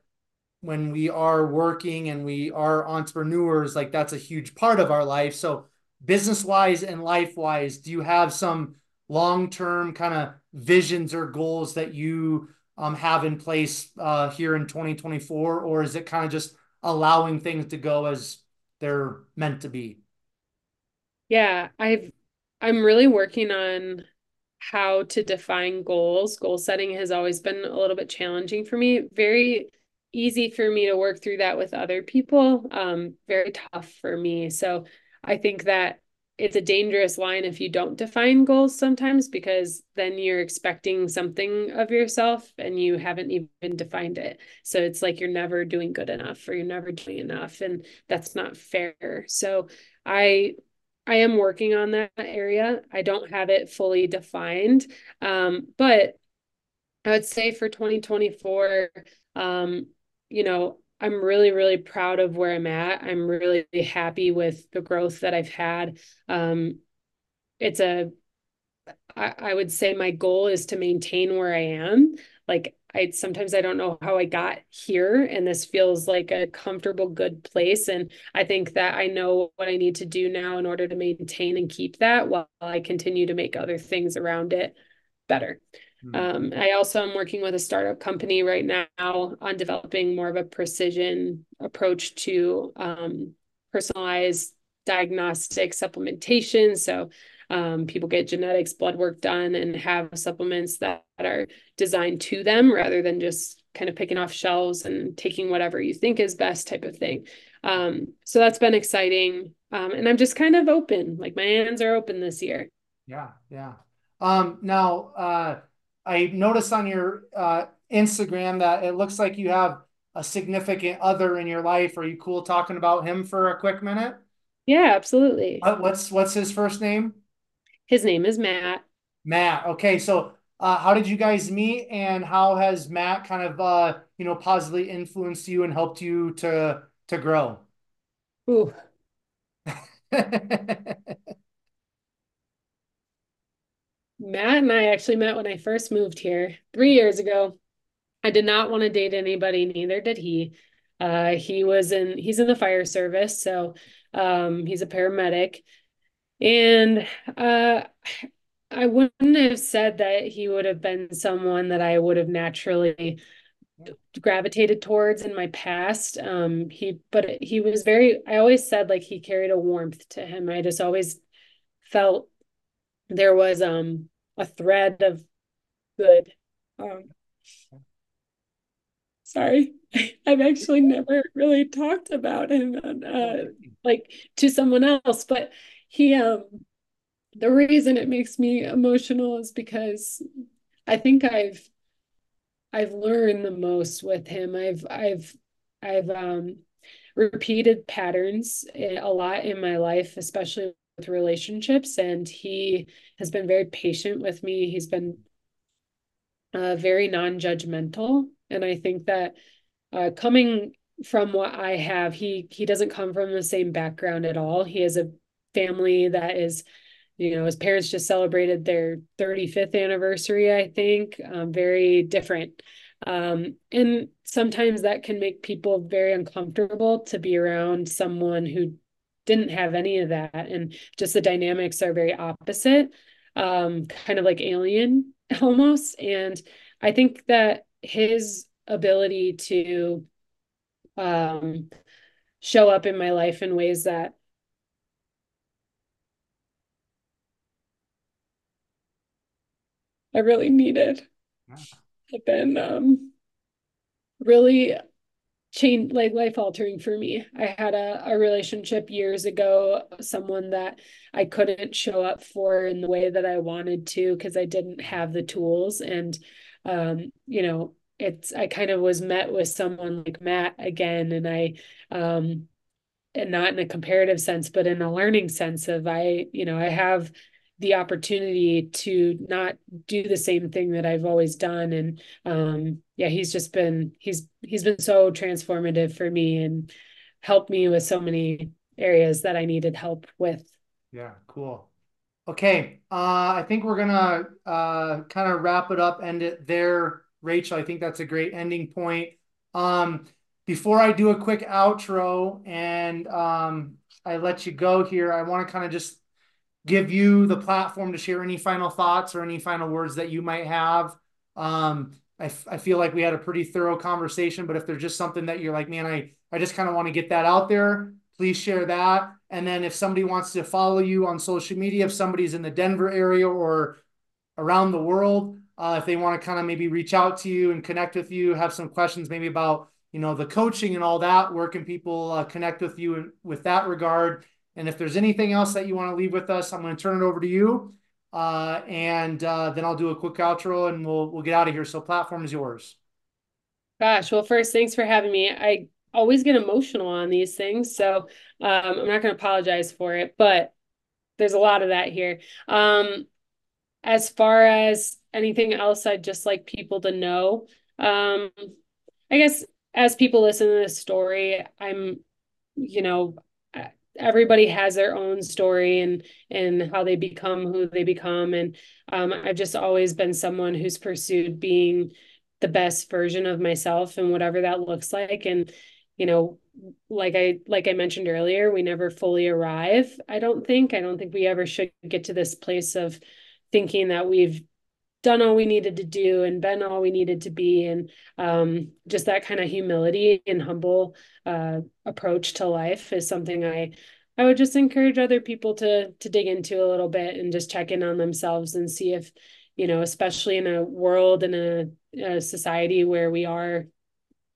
S1: when we are working and we are entrepreneurs, like that's a huge part of our life. So, business wise and life wise, do you have some long term kind of visions or goals that you um, have in place uh, here in 2024, or is it kind of just allowing things to go as they're meant to be.
S2: Yeah, I've I'm really working on how to define goals. Goal setting has always been a little bit challenging for me. Very easy for me to work through that with other people. Um, very tough for me. So I think that it's a dangerous line if you don't define goals sometimes because then you're expecting something of yourself and you haven't even defined it. So it's like you're never doing good enough or you're never doing enough and that's not fair. So I I am working on that area. I don't have it fully defined. Um, but I would say for 2024 um, you know, I'm really, really proud of where I'm at. I'm really happy with the growth that I've had. Um, it's a, I, I would say my goal is to maintain where I am. Like I sometimes I don't know how I got here, and this feels like a comfortable, good place. And I think that I know what I need to do now in order to maintain and keep that while I continue to make other things around it better. Hmm. Um, I also am working with a startup company right now on developing more of a precision approach to um, personalized diagnostic supplementation. So um, people get genetics blood work done and have supplements that are designed to them rather than just kind of picking off shelves and taking whatever you think is best type of thing. Um, so that's been exciting. Um, and i'm just kind of open. Like my hands are open this year.
S1: Yeah yeah. Um, now uh, i noticed on your uh, instagram that it looks like you have a significant other in your life. Are you cool talking about him for a quick minute?
S2: Yeah absolutely.
S1: What's what's his first name
S2: his name is Matt.
S1: Matt. Okay, so uh, how did you guys meet, and how has Matt kind of uh, you know positively influenced you and helped you to to grow?
S2: Ooh. Matt and I actually met when I first moved here three years ago. I did not want to date anybody, neither did he. Uh, he was in he's in the fire service, so um, he's a paramedic. And uh, I wouldn't have said that he would have been someone that I would have naturally gravitated towards in my past. Um, he, but he was very, I always said like he carried a warmth to him. I just always felt there was um a thread of good. Um, sorry, I've actually never really talked about him uh, like to someone else, but he um the reason it makes me emotional is because I think I've I've learned the most with him. I've I've I've um repeated patterns a lot in my life, especially with relationships, and he has been very patient with me. He's been uh, very non-judgmental, and I think that uh, coming from what I have, he he doesn't come from the same background at all. He has a family that is you know his parents just celebrated their 35th anniversary i think um, very different. Um, and sometimes that can make people very uncomfortable to be around someone who didn't have any of that and just the dynamics are very opposite um, kind of like alien almost. And i think that his ability to um, show up in my life in ways that I really needed. Have been um, really change like life altering for me. I had a, a relationship years ago, someone that I couldn't show up for in the way that I wanted to because I didn't have the tools. And um, you know, it's I kind of was met with someone like Matt again, and I um and not in a comparative sense, but in a learning sense of I, you know, I have the opportunity to not do the same thing that I've always done. And um, yeah, he's just been he's he's been so transformative for me and helped me with so many areas that I needed help with.
S1: Yeah, cool. Okay, uh, I think we're gonna uh, kind of wrap it up, end it there, Rachel. I think that's a great ending point. Um, before I do a quick outro and um, I let you go here, I want to kind of just give you the platform to share any final thoughts or any final words that you might have. Um, I, I feel like we had a pretty thorough conversation, but if there's just something that you're like, man, I, I just kind of want to get that out there, please share that. And then if somebody wants to follow you on social media, if somebody's in the Denver area or around the world, uh, if they want to kind of maybe reach out to you and connect with you, have some questions maybe about, you know, the coaching and all that, where can people uh, connect with you in, with that regard? And if there's anything else that you want to leave with us, I'm going to turn it over to you. Uh, and uh, then I'll do a quick outro and we'll we'll get out of here. So platform is yours.
S2: Gosh, well, first, thanks for having me. I always get emotional on these things, so um, I'm not going to apologize for it, but there's a lot of that here. Um, as far as anything else, I'd just like people to know. Um, I guess as people listen to this story, I'm, you know, everybody has their own story and and how they become who they become. And um, i've just always been someone who's pursued being the best version of myself and whatever that looks like. And you know like i like i mentioned earlier we never fully arrive i don't think. I don't think we ever should get to this place of thinking that we've done all we needed to do and been all we needed to be. And um, just that kind of humility and humble uh, approach to life is something i I would just encourage other people to to dig into a little bit and just check in on themselves and see if, you know, especially in a world and a, a society where we are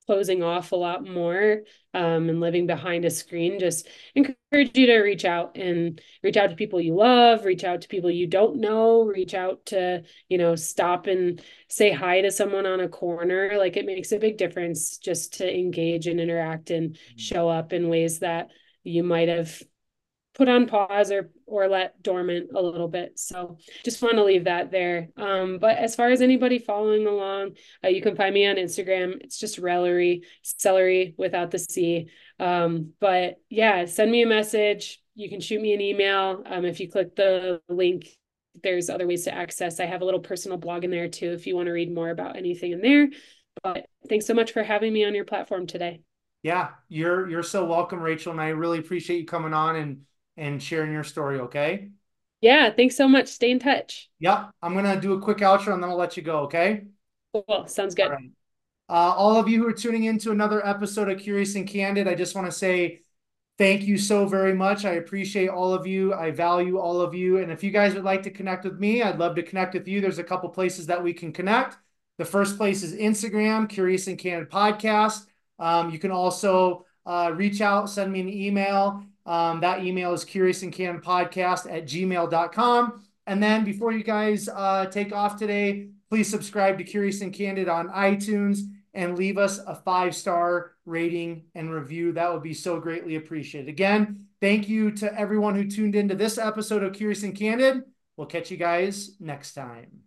S2: closing off a lot more um, and living behind a screen just encourage you to reach out and reach out to people you love reach out to people you don't know reach out to you know stop and say hi to someone on a corner like it makes a big difference just to engage and interact and mm-hmm. show up in ways that you might have put on pause or or let dormant a little bit. So just want to leave that there. Um, but as far as anybody following along, uh, you can find me on Instagram. It's just Relery, celery without the C. Um, but yeah, send me a message. You can shoot me an email. Um, if you click the link, there's other ways to access. I have a little personal blog in there too if you want to read more about anything in there. But thanks so much for having me on your platform today.
S1: Yeah, you're you're so welcome, Rachel, and I really appreciate you coming on and and sharing your story, okay?
S2: Yeah, thanks so much. Stay in touch.
S1: Yeah. I'm going to do a quick outro and then I'll let you go, okay?
S2: Cool. Sounds good.
S1: All, right. uh, all of you who are tuning in to another episode of Curious and Candid, I just want to say thank you so very much. I appreciate all of you. I value all of you. And if you guys would like to connect with me, I'd love to connect with you. There's a couple places that we can connect. The first place is Instagram, Curious and Candid Podcast. Um, you can also uh, reach out, send me an email um, that email is curiousandcandidpodcast at gmail.com. And then before you guys uh, take off today, please subscribe to Curious and Candid on iTunes and leave us a five star rating and review. That would be so greatly appreciated. Again, thank you to everyone who tuned into this episode of Curious and Candid. We'll catch you guys next time.